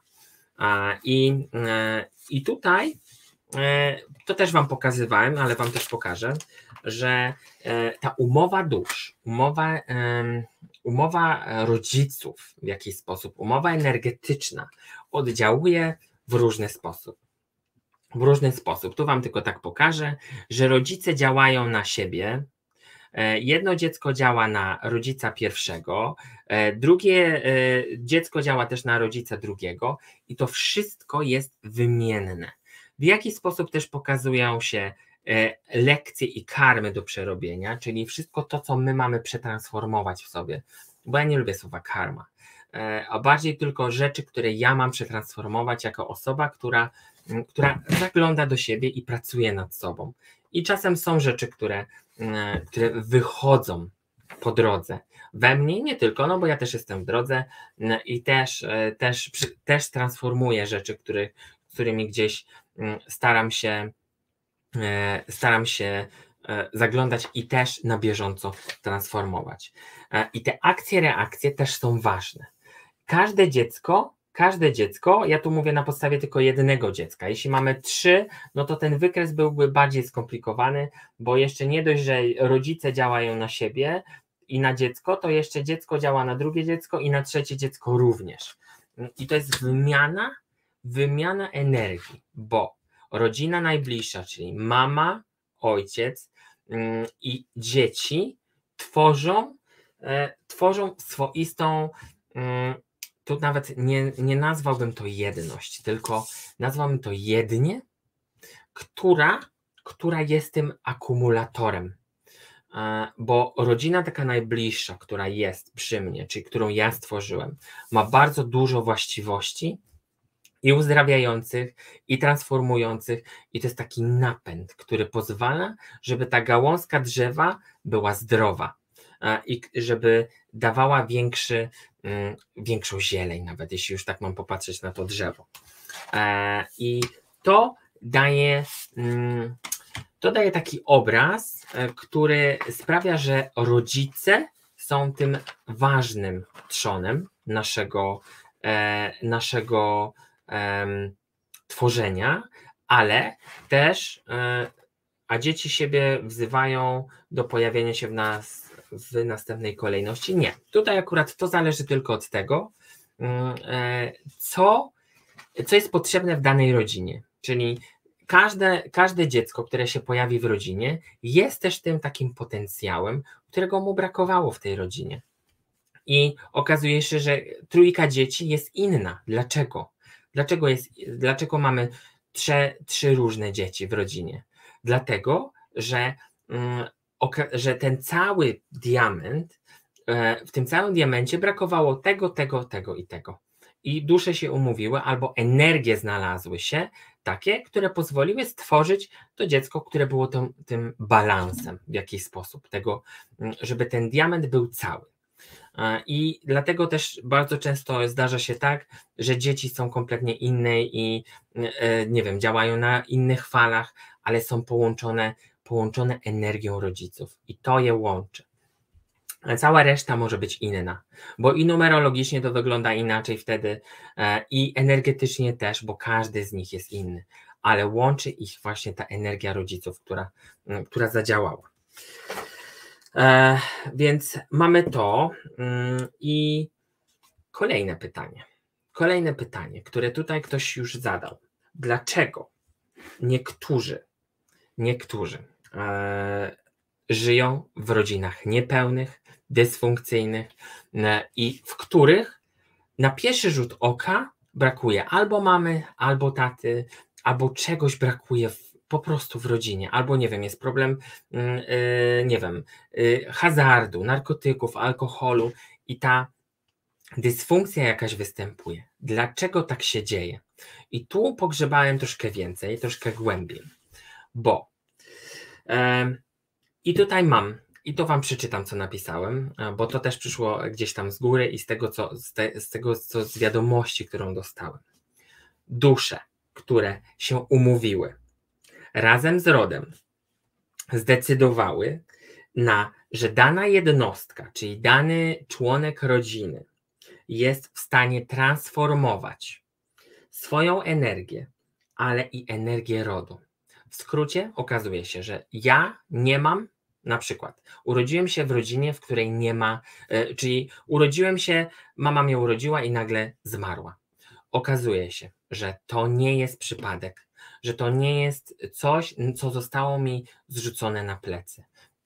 I, e, I tutaj e, to też Wam pokazywałem, ale Wam też pokażę, że e, ta umowa dusz, umowa, umowa rodziców w jakiś sposób, umowa energetyczna oddziałuje w różny sposób. W różny sposób. Tu Wam tylko tak pokażę, że rodzice działają na siebie, jedno dziecko działa na rodzica pierwszego, e, drugie e, dziecko działa też na rodzica drugiego i to wszystko jest wymienne. W jaki sposób też pokazują się lekcje i karmy do przerobienia, czyli wszystko to, co my mamy przetransformować w sobie, bo ja nie lubię słowa karma, a bardziej tylko rzeczy, które ja mam przetransformować jako osoba, która, która zagląda do siebie i pracuje nad sobą. I czasem są rzeczy, które, które wychodzą po drodze. We mnie nie tylko, no bo ja też jestem w drodze i też, też, też transformuję rzeczy, który, którymi gdzieś staram się, staram się zaglądać i też na bieżąco transformować. I te akcje, reakcje też są ważne. Każde dziecko każde dziecko, ja tu mówię na podstawie tylko jednego dziecka. Jeśli mamy trzy, no to ten wykres byłby bardziej skomplikowany, bo jeszcze nie dość, że rodzice działają na siebie i na dziecko, to jeszcze dziecko działa na drugie dziecko i na trzecie dziecko również. I to jest wymiana, wymiana energii, bo rodzina najbliższa, czyli mama, ojciec mm, i dzieci tworzą, e, tworzą swoistą mm, tu nawet nie, nie nazwałbym to jedność, tylko nazwałbym to jednie, która, która jest tym akumulatorem. E, bo rodzina taka najbliższa, która jest przy mnie, czyli którą ja stworzyłem, ma bardzo dużo właściwości i uzdrawiających, i transformujących, i to jest taki napęd, który pozwala, żeby ta gałązka drzewa była zdrowa i żeby dawała większy, mm, większą zieleń, nawet jeśli już tak mam popatrzeć na to drzewo. E, I to daje, mm, to daje taki obraz, e, który sprawia, że rodzice są tym ważnym trzonem naszego, e, naszego tworzenia, ale też a dzieci siebie wzywają do pojawienia się w nas w następnej kolejności. Nie. Tutaj akurat to zależy tylko od tego, mm, e, co, co jest potrzebne w danej rodzinie. Czyli każde, każde dziecko, które się pojawi w rodzinie, jest też tym takim potencjałem, którego mu brakowało w tej rodzinie. I okazuje się, że trójka dzieci jest inna. Dlaczego? Dlaczego, jest, dlaczego mamy trzy, trzy różne dzieci w rodzinie? Dlatego, że mm, że ten cały diament, e, w tym całym diamencie brakowało tego, tego, tego i tego. I dusze się umówiły, albo energie znalazły się takie, które pozwoliły stworzyć to dziecko, które było tym, tym balansem w jakiś sposób, tego, żeby ten diament był cały. E, I dlatego też bardzo często zdarza się tak, że dzieci są kompletnie inne i e, nie wiem, działają na innych falach, ale są połączone połączone energią rodziców i to je łączy. Cała reszta może być inna, bo i numerologicznie to wygląda inaczej wtedy, e, i energetycznie też, bo każdy z nich jest inny, ale łączy ich właśnie ta energia rodziców, która, która zadziałała. E, więc mamy to mm, i kolejne pytanie. Kolejne pytanie, które tutaj ktoś już zadał. Dlaczego niektórzy, niektórzy żyją w rodzinach niepełnych, dysfunkcyjnych e, i w których na pierwszy rzut oka brakuje albo mamy, albo taty, albo czegoś brakuje w, po prostu w rodzinie, albo nie wiem, jest problem, yy, nie wiem, yy, hazardu, narkotyków, alkoholu i ta dysfunkcja jakaś występuje. Dlaczego tak się dzieje? I tu pogrzebałem troszkę więcej, troszkę głębiej, bo i tutaj mam, i to Wam przeczytam, co napisałem, e, bo to też przyszło gdzieś tam z góry i z tego, co, z, te, z tego, co z wiadomości, którą dostałem. Dusze, które się umówiły razem z rodem, zdecydowały na, że dana jednostka, czyli dany członek rodziny jest w stanie transformować swoją energię, ale i energię rodu. W skrócie okazuje się, że ja nie mam, na przykład, urodziłem się w rodzinie, w której nie ma, e, czyli urodziłem się, mama mnie urodziła i nagle zmarła. Okazuje się, że to nie jest przypadek, że to nie jest coś, co zostało mi zrzucone na plecy,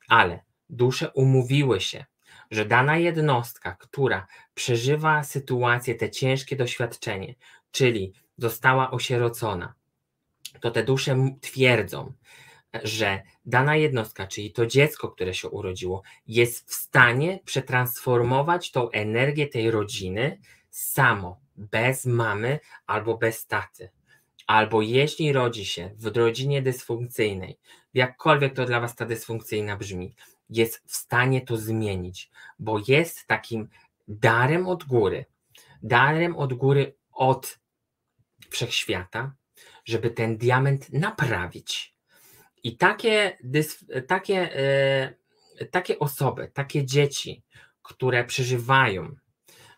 ale dusze umówiły się, że dana jednostka, która przeżywa sytuację, te ciężkie doświadczenie, czyli została osierocona, to te dusze twierdzą, że dana jednostka, czyli to dziecko, które się urodziło, jest w stanie przetransformować tą energię tej rodziny samo, bez mamy albo bez taty. Albo jeśli rodzi się w rodzinie dysfunkcyjnej, jakkolwiek to dla Was ta dysfunkcyjna brzmi, jest w stanie to zmienić, bo jest takim darem od góry, darem od góry od wszechświata, żeby ten diament naprawić. I takie, takie, e, takie osoby, takie dzieci, które przeżywają,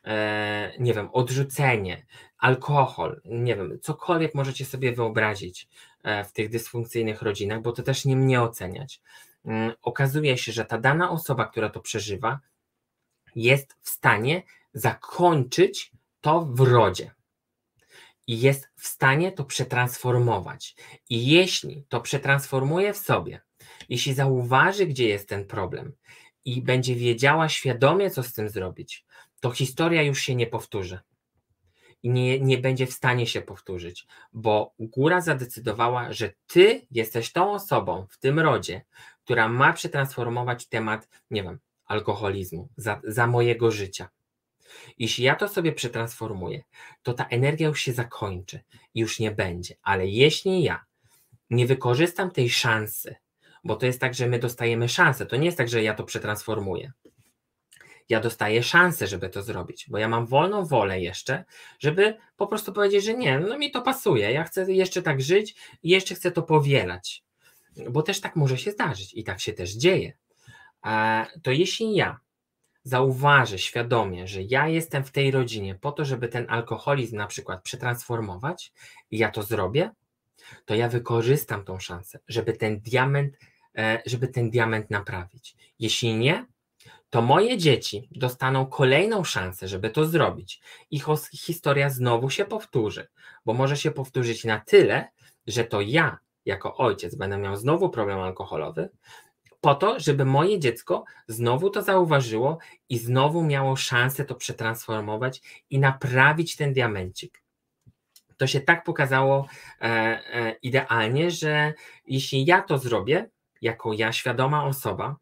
e, nie wiem, odrzucenie, alkohol, nie wiem, cokolwiek możecie sobie wyobrazić e, w tych dysfunkcyjnych rodzinach, bo to też nie mnie oceniać. Mm, okazuje się, że ta dana osoba, która to przeżywa, jest w stanie zakończyć to w rodzie i jest w stanie to przetransformować. I jeśli to przetransformuje w sobie, jeśli zauważy, gdzie jest ten problem i będzie wiedziała świadomie, co z tym zrobić, to historia już się nie powtórzy. I nie, nie będzie w stanie się powtórzyć, bo góra zadecydowała, że ty jesteś tą osobą w tym rodzie, która ma przetransformować temat, nie wiem, alkoholizmu za, za mojego życia. Jeśli ja to sobie przetransformuję, to ta energia już się zakończy już nie będzie. Ale jeśli ja nie wykorzystam tej szansy, bo to jest tak, że my dostajemy szansę, to nie jest tak, że ja to przetransformuję. Ja dostaję szansę, żeby to zrobić, bo ja mam wolną wolę jeszcze, żeby po prostu powiedzieć, że nie, no mi to pasuje, ja chcę jeszcze tak żyć jeszcze chcę to powielać, bo też tak może się zdarzyć i tak się też dzieje. To jeśli ja zauważę świadomie, że ja jestem w tej rodzinie po to, żeby ten alkoholizm na przykład przetransformować i ja to zrobię, to ja wykorzystam tą szansę, żeby ten diament, e, żeby ten diament naprawić. Jeśli nie, to moje dzieci dostaną kolejną szansę, żeby to zrobić. Ich historia znowu się powtórzy, bo może się powtórzyć na tyle, że to ja, jako ojciec, będę miał znowu problem alkoholowy, po to, żeby moje dziecko znowu to zauważyło i znowu miało szansę to przetransformować i naprawić ten diamencik. To się tak pokazało e, e, idealnie, że jeśli ja to zrobię, jako ja świadoma osoba,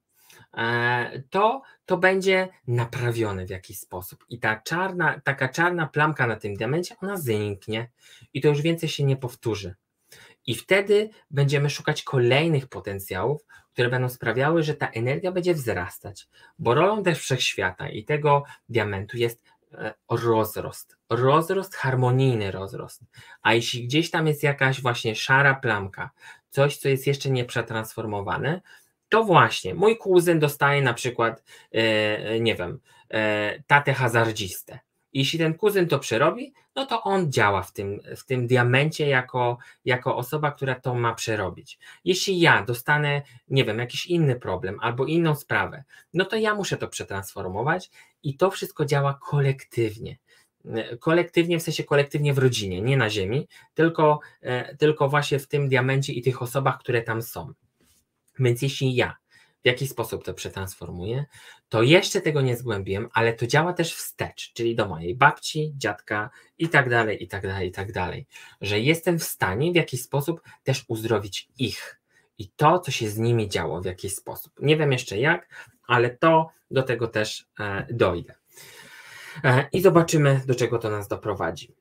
e, to, to będzie naprawione w jakiś sposób. I ta czarna, taka czarna plamka na tym diamencie, ona zniknie i to już więcej się nie powtórzy. I wtedy będziemy szukać kolejnych potencjałów, które będą sprawiały, że ta energia będzie wzrastać, bo rolą też wszechświata i tego diamentu jest e, rozrost, rozrost, harmonijny rozrost. A jeśli gdzieś tam jest jakaś właśnie szara plamka, coś, co jest jeszcze nieprzetransformowane, to właśnie mój kuzyn dostaje na przykład, e, nie wiem, e, tatę hazardzistę. Jeśli ten kuzyn to przerobi, no to on działa w tym, w tym diamencie jako, jako osoba, która to ma przerobić. Jeśli ja dostanę, nie wiem, jakiś inny problem albo inną sprawę, no to ja muszę to przetransformować i to wszystko działa kolektywnie. Kolektywnie, w sensie kolektywnie w rodzinie, nie na ziemi, tylko, e, tylko właśnie w tym diamencie i tych osobach, które tam są. Więc jeśli ja w jaki sposób to przetransformuję, to jeszcze tego nie zgłębiłem, ale to działa też wstecz, czyli do mojej babci, dziadka i tak dalej, i tak dalej, i tak dalej, że jestem w stanie w jakiś sposób też uzdrowić ich i to, co się z nimi działo w jakiś sposób. Nie wiem jeszcze jak, ale to do tego też e, dojdę. E, I zobaczymy, do czego to nas doprowadzi.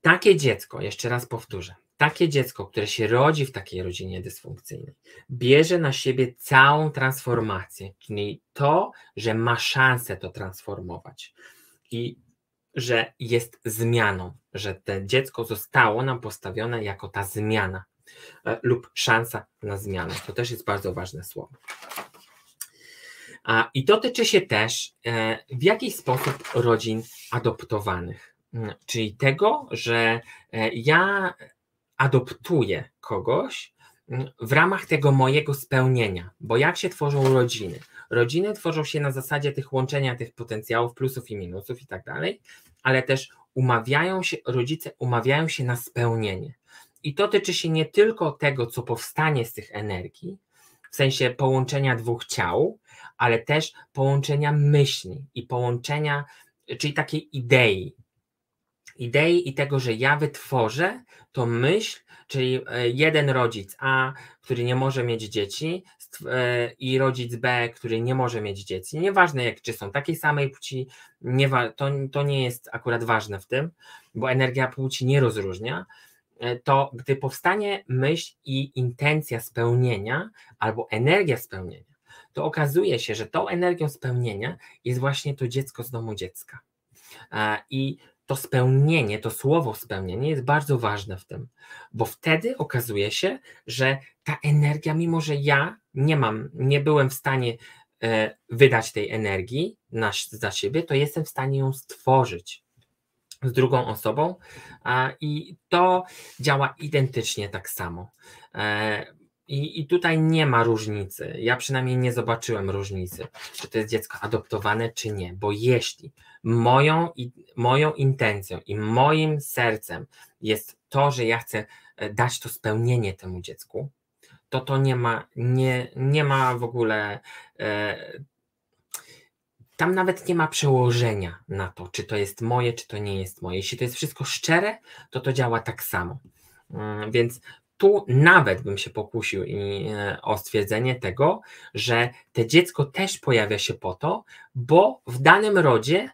Takie dziecko, jeszcze raz powtórzę, takie dziecko, które się rodzi w takiej rodzinie dysfunkcyjnej, bierze na siebie całą transformację, czyli to, że ma szansę to transformować i że jest zmianą, że to dziecko zostało nam postawione jako ta zmiana e, lub szansa na zmianę. To też jest bardzo ważne słowo. I to tyczy się też e, w jakiś sposób rodzin adoptowanych, mm, czyli tego, że e, ja adoptuję kogoś mm, w ramach tego mojego spełnienia, bo jak się tworzą rodziny? Rodziny tworzą się na zasadzie tych łączenia tych potencjałów, plusów i minusów i tak dalej, ale też umawiają się, rodzice umawiają się na spełnienie. I to tyczy się nie tylko tego, co powstanie z tych energii, w sensie połączenia dwóch ciał, ale też połączenia myśli i połączenia, czyli takiej idei, idei i tego, że ja wytworzę to myśl, czyli e, jeden rodzic A, który nie może mieć dzieci e, i rodzic B, który nie może mieć dzieci. Nieważne, jak, czy są takiej samej płci, nie, to, to nie jest akurat ważne w tym, bo energia płci nie rozróżnia. E, to gdy powstanie myśl i intencja spełnienia albo energia spełnienia, to okazuje się, że tą energią spełnienia jest właśnie to dziecko z domu dziecka. I to spełnienie, to słowo spełnienie jest bardzo ważne w tym, bo wtedy okazuje się, że ta energia, mimo że ja nie mam, nie byłem w stanie e, wydać tej energii na, za siebie, to jestem w stanie ją stworzyć z drugą osobą i to działa identycznie tak samo. E, I, I tutaj nie ma różnicy. Ja przynajmniej nie zobaczyłem różnicy, czy to jest dziecko adoptowane, czy nie, bo jeśli moją, moją intencją i moim sercem jest to, że ja chcę e, dać to spełnienie temu dziecku, to to nie ma, nie, nie ma w ogóle. E, tam nawet nie ma przełożenia na to, czy to jest moje, czy to nie jest moje. Jeśli to jest wszystko szczere, to to działa tak samo. Mm, więc tu nawet bym się pokusił e, o stwierdzenie tego, że te dziecko też pojawia się po to, bo w danym rodzie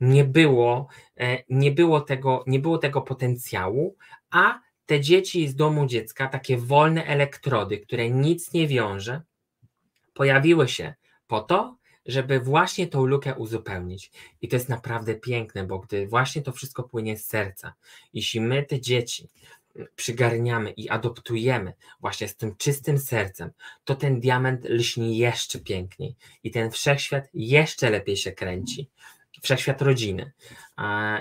nie było, e, nie było, tego, nie było tego potencjału, a te dzieci z domu dziecka, takie wolne elektrody, które nic nie wiąże, pojawiły się po to, żeby właśnie tą lukę uzupełnić. I to jest naprawdę piękne, bo gdy właśnie to wszystko płynie z serca, jeśli my te dzieci przygarniamy i adoptujemy właśnie z tym czystym sercem, to ten diament lśni jeszcze piękniej i ten wszechświat jeszcze lepiej się kręci. Wszechświat rodziny.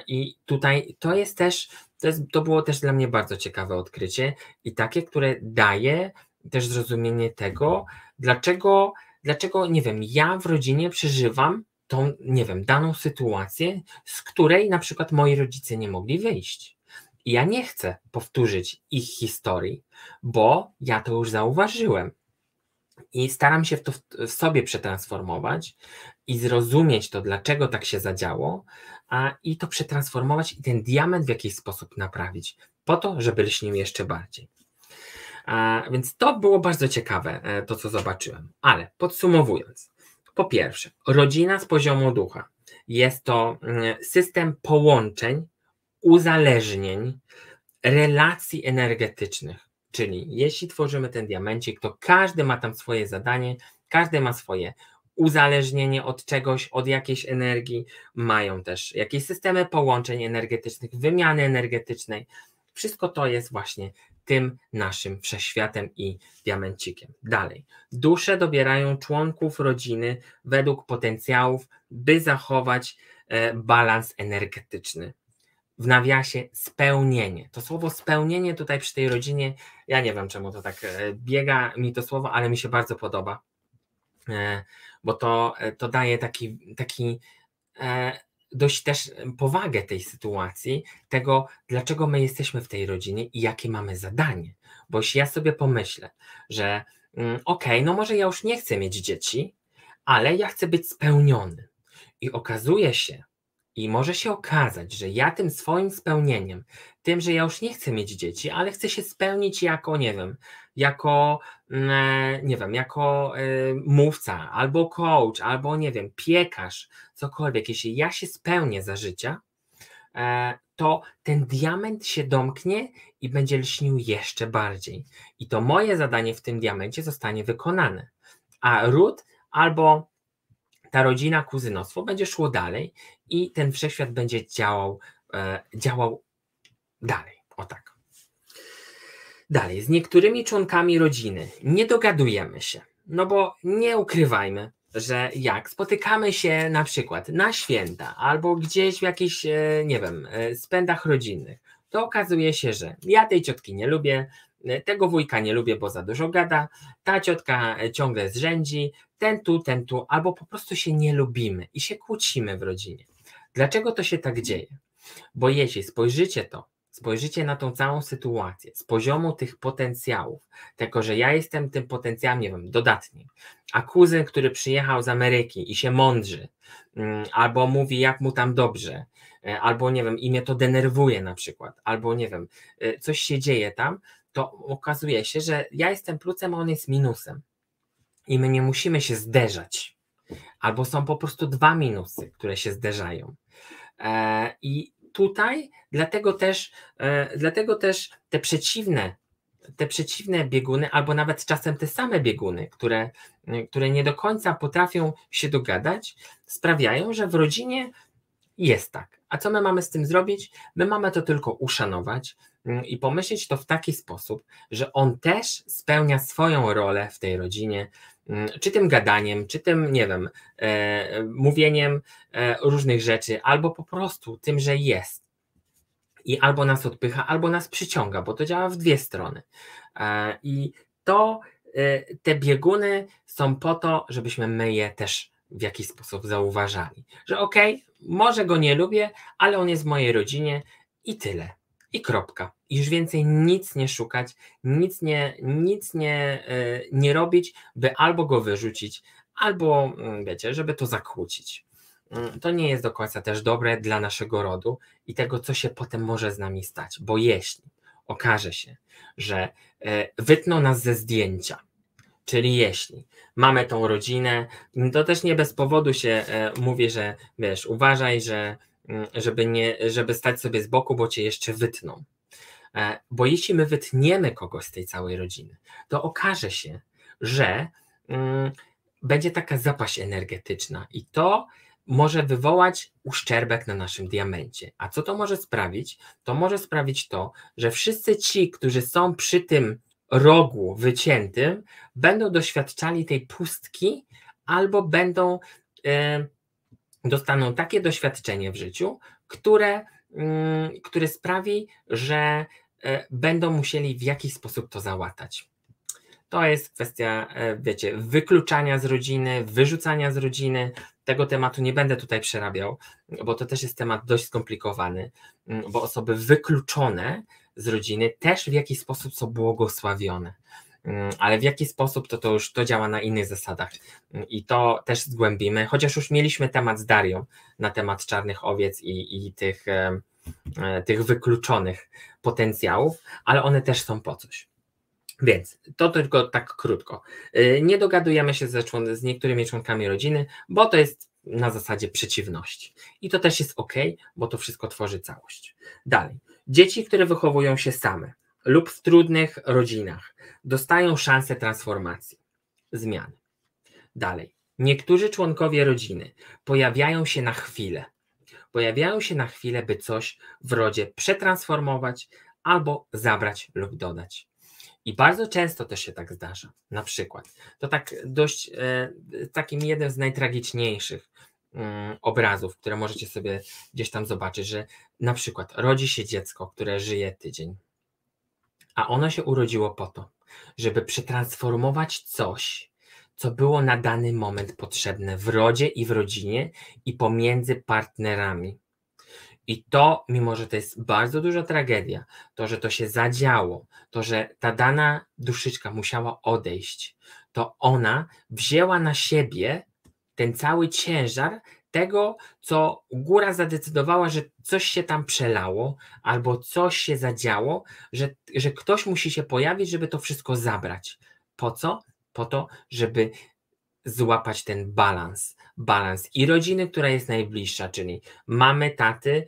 I tutaj to jest też, to, jest, to było też dla mnie bardzo ciekawe odkrycie i takie, które daje też zrozumienie tego, dlaczego, dlaczego, nie wiem, ja w rodzinie przeżywam tą, nie wiem, daną sytuację, z której na przykład moi rodzice nie mogli wyjść. Ja nie chcę powtórzyć ich historii, bo ja to już zauważyłem. I staram się to w sobie przetransformować i zrozumieć to, dlaczego tak się zadziało, a i to przetransformować i ten diament w jakiś sposób naprawić, po to, żeby lśnił jeszcze bardziej. A, więc to było bardzo ciekawe, e, to co zobaczyłem. Ale podsumowując, po pierwsze, rodzina z poziomu ducha jest to mm, system połączeń, uzależnień, relacji energetycznych Czyli jeśli tworzymy ten diamencik, to każdy ma tam swoje zadanie, każdy ma swoje uzależnienie od czegoś, od jakiejś energii, mają też jakieś systemy połączeń energetycznych, wymiany energetycznej. Wszystko to jest właśnie tym naszym wszechświatem i diamencikiem. Dalej. Dusze dobierają członków rodziny według potencjałów, by zachować e, balans energetyczny w nawiasie spełnienie. To słowo spełnienie tutaj przy tej rodzinie, ja nie wiem czemu to tak e, biega mi to słowo, ale mi się bardzo podoba, e, bo to, e, to daje taki, taki dość też powagę tej sytuacji, tego dlaczego my jesteśmy w tej rodzinie i jakie mamy zadanie. Bo jeśli ja sobie pomyślę, że mm, okej, okay, no może ja już nie chcę mieć dzieci, ale ja chcę być spełniony. I okazuje się, i może się okazać, że ja tym swoim spełnieniem, tym, że ja już nie chcę mieć dzieci, ale chcę się spełnić jako, nie wiem, jako, mm, e, nie wiem, jako y, mówca, albo coach, albo nie wiem, piekarz, cokolwiek. Jeśli ja się spełnię za życia, y, to ten diament się domknie i będzie lśnił jeszcze bardziej. I to moje zadanie w tym diamencie zostanie wykonane. A ród albo ta rodzina, kuzynostwo będzie szło dalej i ten wszechświat będzie działał, e, działał dalej. O tak. Dalej, z niektórymi członkami rodziny nie dogadujemy się, no bo nie ukrywajmy, że jak spotykamy się na przykład na święta albo gdzieś w jakichś, e, nie wiem, e, spędach rodzinnych, to okazuje się, że ja tej ciotki nie lubię, tego wujka nie lubię, bo za dużo gada, ta ciotka ciągle zrzędzi, ten tu, ten tu, albo po prostu się nie lubimy i się kłócimy w rodzinie. Dlaczego to się tak dzieje? Bo jeśli spojrzycie to, spojrzycie na tą całą sytuację z poziomu tych potencjałów, tego, że ja jestem tym potencjałem, nie wiem, dodatnim, a kuzyn, który przyjechał z Ameryki i się mądrzy, mm, albo mówi, jak mu tam dobrze, e, albo nie wiem, i mnie to denerwuje na przykład, albo nie wiem, e, coś się dzieje tam, to okazuje się, że ja jestem plusem, a on jest minusem. I my nie musimy się zderzać. Albo są po prostu dwa minusy, które się zderzają. E, I tutaj dlatego też, dlatego też te przeciwne te przeciwne bieguny, albo nawet czasem te same bieguny, które, które nie do końca potrafią się dogadać, sprawiają, że w rodzinie jest tak. A co my mamy z tym zrobić? My mamy to tylko uszanować i pomyśleć to w taki sposób, że on też spełnia swoją rolę w tej rodzinie, mm, czy tym gadaniem, czy tym, nie wiem, e, mówieniem e, różnych rzeczy, albo po prostu tym, że jest i albo nas odpycha, albo nas przyciąga, bo to działa w dwie strony. E, I to e, te bieguny są po to, żebyśmy my je też w jakiś sposób zauważali. Że okej, okay, może go nie lubię, ale on jest w mojej rodzinie i tyle. I kropka. Już więcej nic nie szukać, nic nie, nic nie, e, nie robić, by albo go wyrzucić, albo mm, wiecie, żeby to zakłócić. Mm, to nie jest do końca też dobre dla naszego rodu i tego, co się potem może z nami stać, bo jeśli okaże się, że e, wytną nas ze zdjęcia, czyli jeśli mamy tą rodzinę, to też nie bez powodu się e, mówi, że wiesz, uważaj, że żeby, nie, żeby stać sobie z boku, bo cię jeszcze wytną. E, bo jeśli my wytniemy kogoś z tej całej rodziny, to okaże się, że mm, będzie taka zapaść energetyczna i to może wywołać uszczerbek na naszym diamencie. A co to może sprawić? To może sprawić to, że wszyscy ci, którzy są przy tym rogu wyciętym, będą doświadczali tej pustki albo będą e, dostaną takie doświadczenie w życiu, które, mm, które sprawi, że e, będą musieli w jakiś sposób to załatać. To jest kwestia, e, wiecie, wykluczania z rodziny, wyrzucania z rodziny, tego tematu nie będę tutaj przerabiał, bo to też jest temat dość skomplikowany, mm, bo osoby wykluczone z rodziny też w jakiś sposób są błogosławione. Mm, ale w jaki sposób to, to już to działa na innych zasadach mm, i to też zgłębimy, chociaż już mieliśmy temat z Darią na temat czarnych owiec i, i tych, e, tych wykluczonych potencjałów, ale one też są po coś. Więc to tylko tak krótko. Y, nie dogadujemy się ze człon- z niektórymi członkami rodziny, bo to jest na zasadzie przeciwności. I to też jest ok, bo to wszystko tworzy całość. Dalej. Dzieci, które wychowują się same lub w trudnych rodzinach, dostają szansę transformacji, zmiany. Dalej. Niektórzy członkowie rodziny pojawiają się na chwilę. Pojawiają się na chwilę, by coś w rodzie przetransformować albo zabrać lub dodać. I bardzo często to się tak zdarza. Na przykład, to tak dość e, takim jednym z najtragiczniejszych mm, obrazów, które możecie sobie gdzieś tam zobaczyć, że na przykład rodzi się dziecko, które żyje tydzień, a ono się urodziło po to, żeby przetransformować coś, co było na dany moment potrzebne w rodzie i w rodzinie i pomiędzy partnerami. I to, mimo że to jest bardzo duża tragedia, to, że to się zadziało, to, że ta dana duszyczka musiała odejść, to ona wzięła na siebie ten cały ciężar tego, co góra zadecydowała, że coś się tam przelało, albo coś się zadziało, że, że ktoś musi się pojawić, żeby to wszystko zabrać. Po co? Po to, żeby złapać ten balans. Balans i rodziny, która jest najbliższa, czyli mamy, taty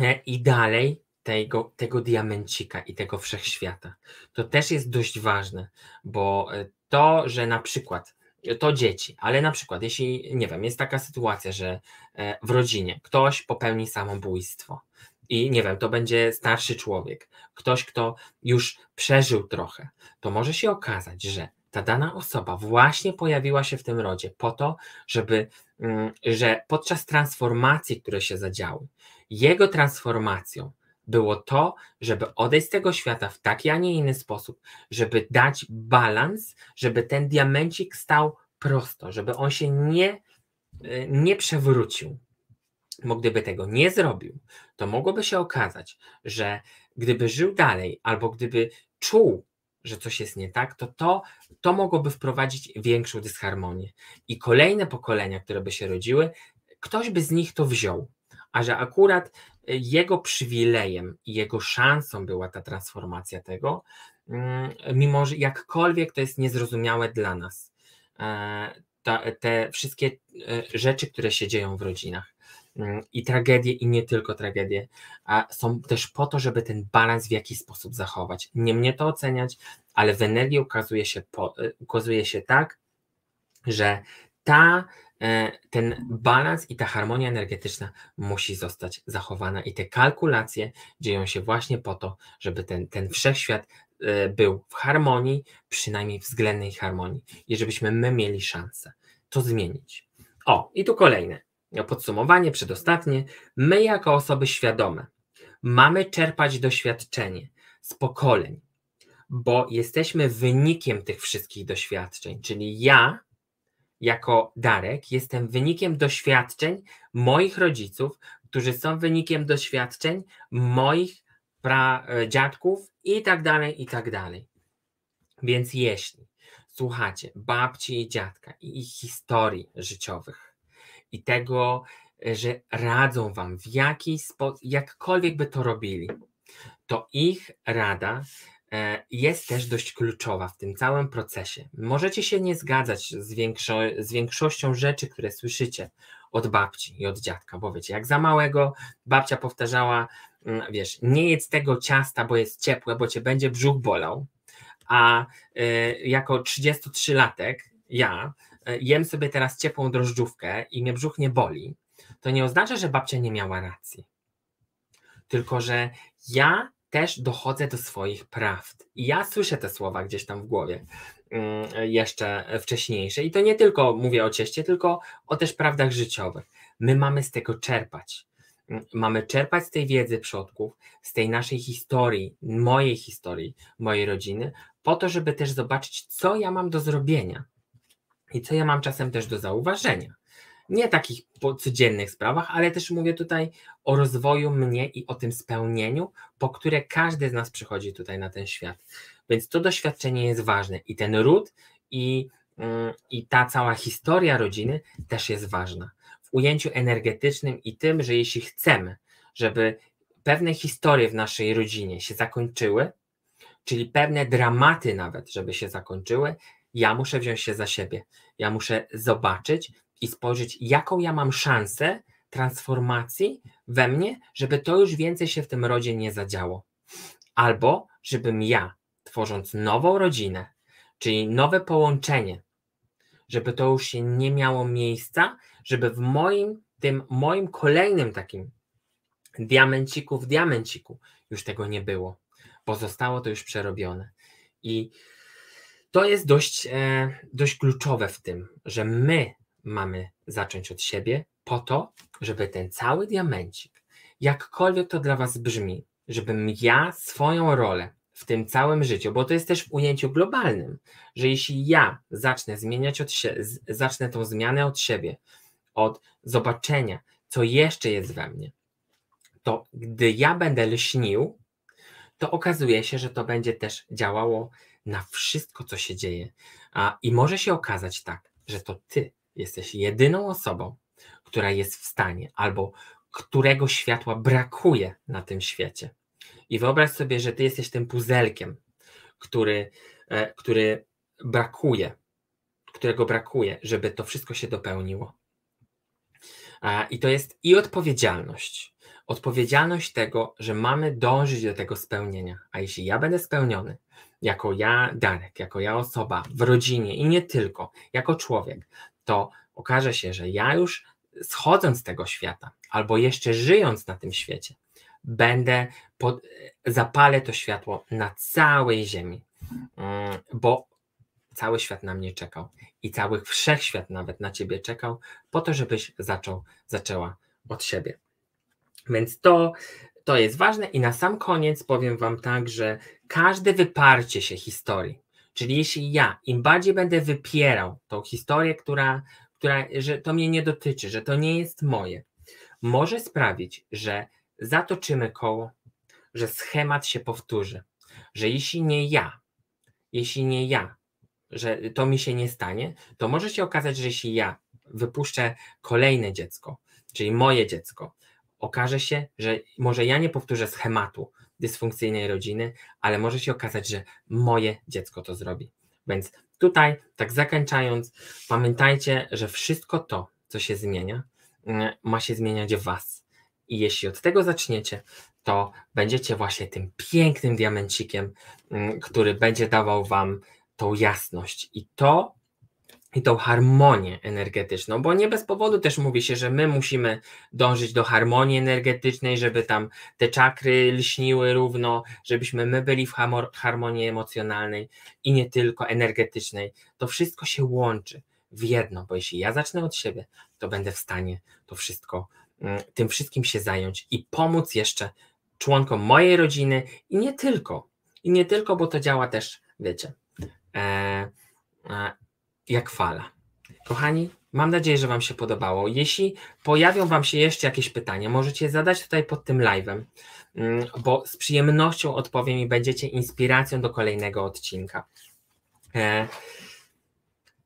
e, i dalej tego, tego diamencika i tego wszechświata. To też jest dość ważne, bo e, to, że na przykład to dzieci, ale na przykład, jeśli nie wiem, jest taka sytuacja, że e, w rodzinie ktoś popełni samobójstwo i nie wiem, to będzie starszy człowiek, ktoś, kto już przeżył trochę, to może się okazać, że ta dana osoba właśnie pojawiła się w tym rodzie po to, żeby, mm, że podczas transformacji, które się zadziały, jego transformacją było to, żeby odejść z tego świata w taki, a nie inny sposób, żeby dać balans, żeby ten diamencik stał prosto, żeby on się nie, y, nie przewrócił. Bo gdyby tego nie zrobił, to mogłoby się okazać, że gdyby żył dalej, albo gdyby czuł że coś jest nie tak, to, to to mogłoby wprowadzić większą dysharmonię. I kolejne pokolenia, które by się rodziły, ktoś by z nich to wziął. A że akurat jego przywilejem i jego szansą była ta transformacja tego, mm, mimo że jakkolwiek to jest niezrozumiałe dla nas, e, te wszystkie e, rzeczy, które się dzieją w rodzinach mm, i tragedie, i nie tylko tragedie, są też po to, żeby ten balans w jakiś sposób zachować. Nie mnie to oceniać, ale w energii ukazuje się, po, e, ukazuje się tak, że ta ten balans i ta harmonia energetyczna musi zostać zachowana i te kalkulacje dzieją się właśnie po to, żeby ten, ten wszechświat e, był w harmonii, przynajmniej względnej harmonii i żebyśmy my mieli szansę to zmienić. O, i tu kolejne podsumowanie, przedostatnie. My jako osoby świadome mamy czerpać doświadczenie z pokoleń, bo jesteśmy wynikiem tych wszystkich doświadczeń, czyli ja jako Darek jestem wynikiem doświadczeń moich rodziców, którzy są wynikiem doświadczeń moich pra, e, i tak dalej, i tak dalej. Więc jeśli słuchacie babci i dziadka i ich historii życiowych i tego, e, że radzą wam w jakiś sposób, jakkolwiek by to robili, to ich rada jest też dość kluczowa w tym całym procesie. Możecie się nie zgadzać z, większo z większością rzeczy, które słyszycie od babci i od dziadka, bo wiecie, jak za małego babcia powtarzała, mm, wiesz, nie jedz tego ciasta, bo jest ciepłe, bo cię będzie brzuch bolał, a y, jako 33-latek ja y, jem sobie teraz ciepłą drożdżówkę i mnie brzuch nie boli, to nie oznacza, że babcia nie miała racji. Tylko, że ja też dochodzę do swoich prawd. I ja słyszę te słowa gdzieś tam w głowie mm, jeszcze wcześniejsze. I to nie tylko mówię o cieście, tylko o też prawdach życiowych. My mamy z tego czerpać. Mm, mamy czerpać z tej wiedzy przodków, z tej naszej historii, mojej historii, mojej rodziny, po to, żeby też zobaczyć, co ja mam do zrobienia i co ja mam czasem też do zauważenia nie takich codziennych sprawach, ale też mówię tutaj o rozwoju mnie i o tym spełnieniu, po które każdy z nas przychodzi tutaj na ten świat. Więc to doświadczenie jest ważne i ten ród i, mm, i ta cała historia rodziny też jest ważna. W ujęciu energetycznym i tym, że jeśli chcemy, żeby pewne historie w naszej rodzinie się zakończyły, czyli pewne dramaty nawet, żeby się zakończyły, ja muszę wziąć się za siebie. Ja muszę zobaczyć, i spojrzeć, jaką ja mam szansę transformacji we mnie, żeby to już więcej się w tym rodzie nie zadziało. Albo żebym ja, tworząc nową rodzinę, czyli nowe połączenie, żeby to już się nie miało miejsca, żeby w moim, tym moim kolejnym takim diamenciku w diamenciku już tego nie było, bo zostało to już przerobione. I to jest dość, e, dość kluczowe w tym, że my mamy zacząć od siebie, po to, żeby ten cały diamencik, jakkolwiek to dla Was brzmi, żebym ja swoją rolę w tym całym życiu, bo to jest też w ujęciu globalnym, że jeśli ja zacznę zmieniać od siebie, zacznę tą zmianę od siebie, od zobaczenia, co jeszcze jest we mnie, to gdy ja będę lśnił, to okazuje się, że to będzie też działało na wszystko, co się dzieje. A, I może się okazać tak, że to ty jesteś jedyną osobą, która jest w stanie albo którego światła brakuje na tym świecie. I wyobraź sobie, że ty jesteś tym puzelkiem, który, e, który brakuje, którego brakuje, żeby to wszystko się dopełniło. I to jest i odpowiedzialność. Odpowiedzialność tego, że mamy dążyć do tego spełnienia. A jeśli ja będę spełniony, jako ja, Darek, jako ja osoba w rodzinie i nie tylko, jako człowiek, to okaże się, że ja już schodząc z tego świata, albo jeszcze żyjąc na tym świecie, będę, pod, zapalę to światło na całej Ziemi, mm, bo cały świat na mnie czekał i cały wszechświat nawet na ciebie czekał, po to, żebyś zaczął, zaczęła od siebie. Więc to, to jest ważne i na sam koniec powiem Wam tak, że każde wyparcie się historii, Czyli jeśli ja im bardziej będę wypierał tą historię, która, która, że to mnie nie dotyczy, że to nie jest moje, może sprawić, że zatoczymy koło, że schemat się powtórzy, że jeśli nie ja, jeśli nie ja, że to mi się nie stanie, to może się okazać, że jeśli ja wypuszczę kolejne dziecko, czyli moje dziecko, okaże się, że może ja nie powtórzę schematu dysfunkcyjnej rodziny, ale może się okazać, że moje dziecko to zrobi. Więc tutaj, tak zakończając, pamiętajcie, że wszystko to, co się zmienia, mm, ma się zmieniać w Was. I jeśli od tego zaczniecie, to będziecie właśnie tym pięknym diamencikiem, mm, który będzie dawał Wam tą jasność. I to i tą harmonię energetyczną, bo nie bez powodu też mówi się, że my musimy dążyć do harmonii energetycznej, żeby tam te czakry lśniły równo, żebyśmy my byli w harmonii emocjonalnej i nie tylko energetycznej. To wszystko się łączy w jedno, bo jeśli ja zacznę od siebie, to będę w stanie to wszystko, mm, tym wszystkim się zająć i pomóc jeszcze członkom mojej rodziny i nie tylko. I nie tylko, bo to działa też, wiecie, e, e, jak fala. Kochani, mam nadzieję, że Wam się podobało. Jeśli pojawią Wam się jeszcze jakieś pytania, możecie zadać tutaj pod tym live'em, mm, bo z przyjemnością odpowiem i będziecie inspiracją do kolejnego odcinka. E,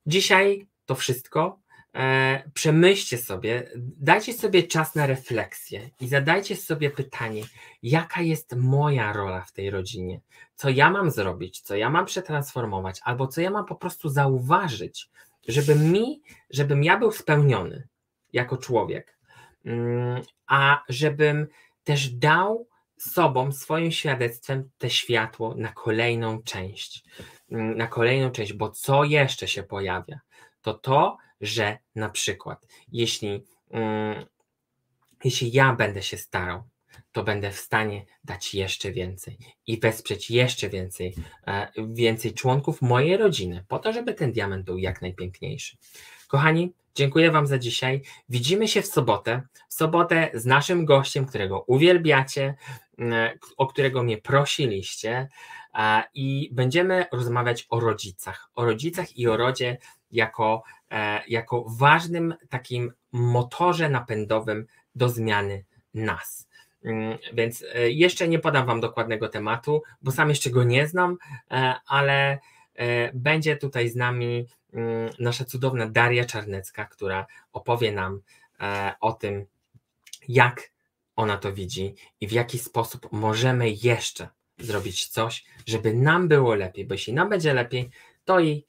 dzisiaj to wszystko. E, przemyślcie sobie, dajcie sobie czas na refleksję i zadajcie sobie pytanie, jaka jest moja rola w tej rodzinie, co ja mam zrobić, co ja mam przetransformować, albo co ja mam po prostu zauważyć, żeby mi, żebym ja był spełniony jako człowiek, mm, a żebym też dał sobą, swoim świadectwem te światło na kolejną część, mm, na kolejną część, bo co jeszcze się pojawia? To to, że na przykład, jeśli, mm, jeśli ja będę się starał, to będę w stanie dać jeszcze więcej i wesprzeć jeszcze więcej, e, więcej członków mojej rodziny, po to, żeby ten diament był jak najpiękniejszy. Kochani, dziękuję Wam za dzisiaj. Widzimy się w sobotę. W sobotę z naszym gościem, którego uwielbiacie, e, o którego mnie prosiliście, i będziemy rozmawiać o rodzicach. O rodzicach i o rodzie jako E, jako ważnym takim motorze napędowym do zmiany nas. Mm, więc e, jeszcze nie podam Wam dokładnego tematu, bo sam jeszcze go nie znam, e, ale będzie tutaj z nami mm, nasza cudowna Daria Czarnecka, która opowie nam o tym, jak ona to widzi i w jaki sposób możemy jeszcze zrobić coś, żeby nam było lepiej, bo jeśli nam będzie lepiej, to i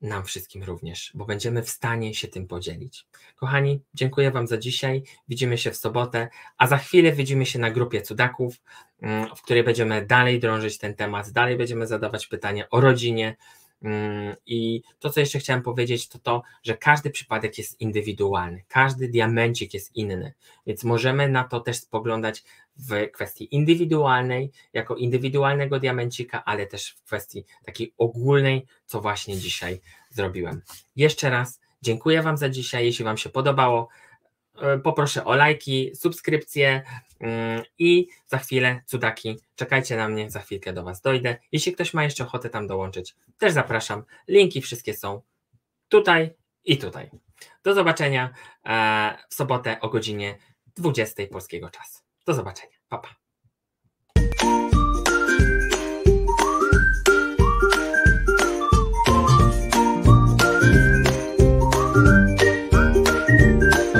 nam wszystkim również, bo będziemy w stanie się tym podzielić. Kochani, dziękuję Wam za dzisiaj. Widzimy się w sobotę, a za chwilę widzimy się na grupie cudaków, mm, w której będziemy dalej drążyć ten temat, dalej będziemy zadawać pytania o rodzinie. Mm, I to, co jeszcze chciałem powiedzieć, to to, że każdy przypadek jest indywidualny, każdy diamencik jest inny, więc możemy na to też spoglądać w kwestii indywidualnej, jako indywidualnego diamencika, ale też w kwestii takiej ogólnej, co właśnie dzisiaj zrobiłem. Jeszcze raz dziękuję Wam za dzisiaj. Jeśli Wam się podobało, poproszę o lajki, subskrypcje mm, i za chwilę cudaki, czekajcie na mnie, za chwilkę do Was dojdę. Jeśli ktoś ma jeszcze ochotę tam dołączyć, też zapraszam. Linki wszystkie są tutaj i tutaj. Do zobaczenia e, w sobotę o godzinie 20 polskiego czasu. Do zobaczenia. Pa, pa.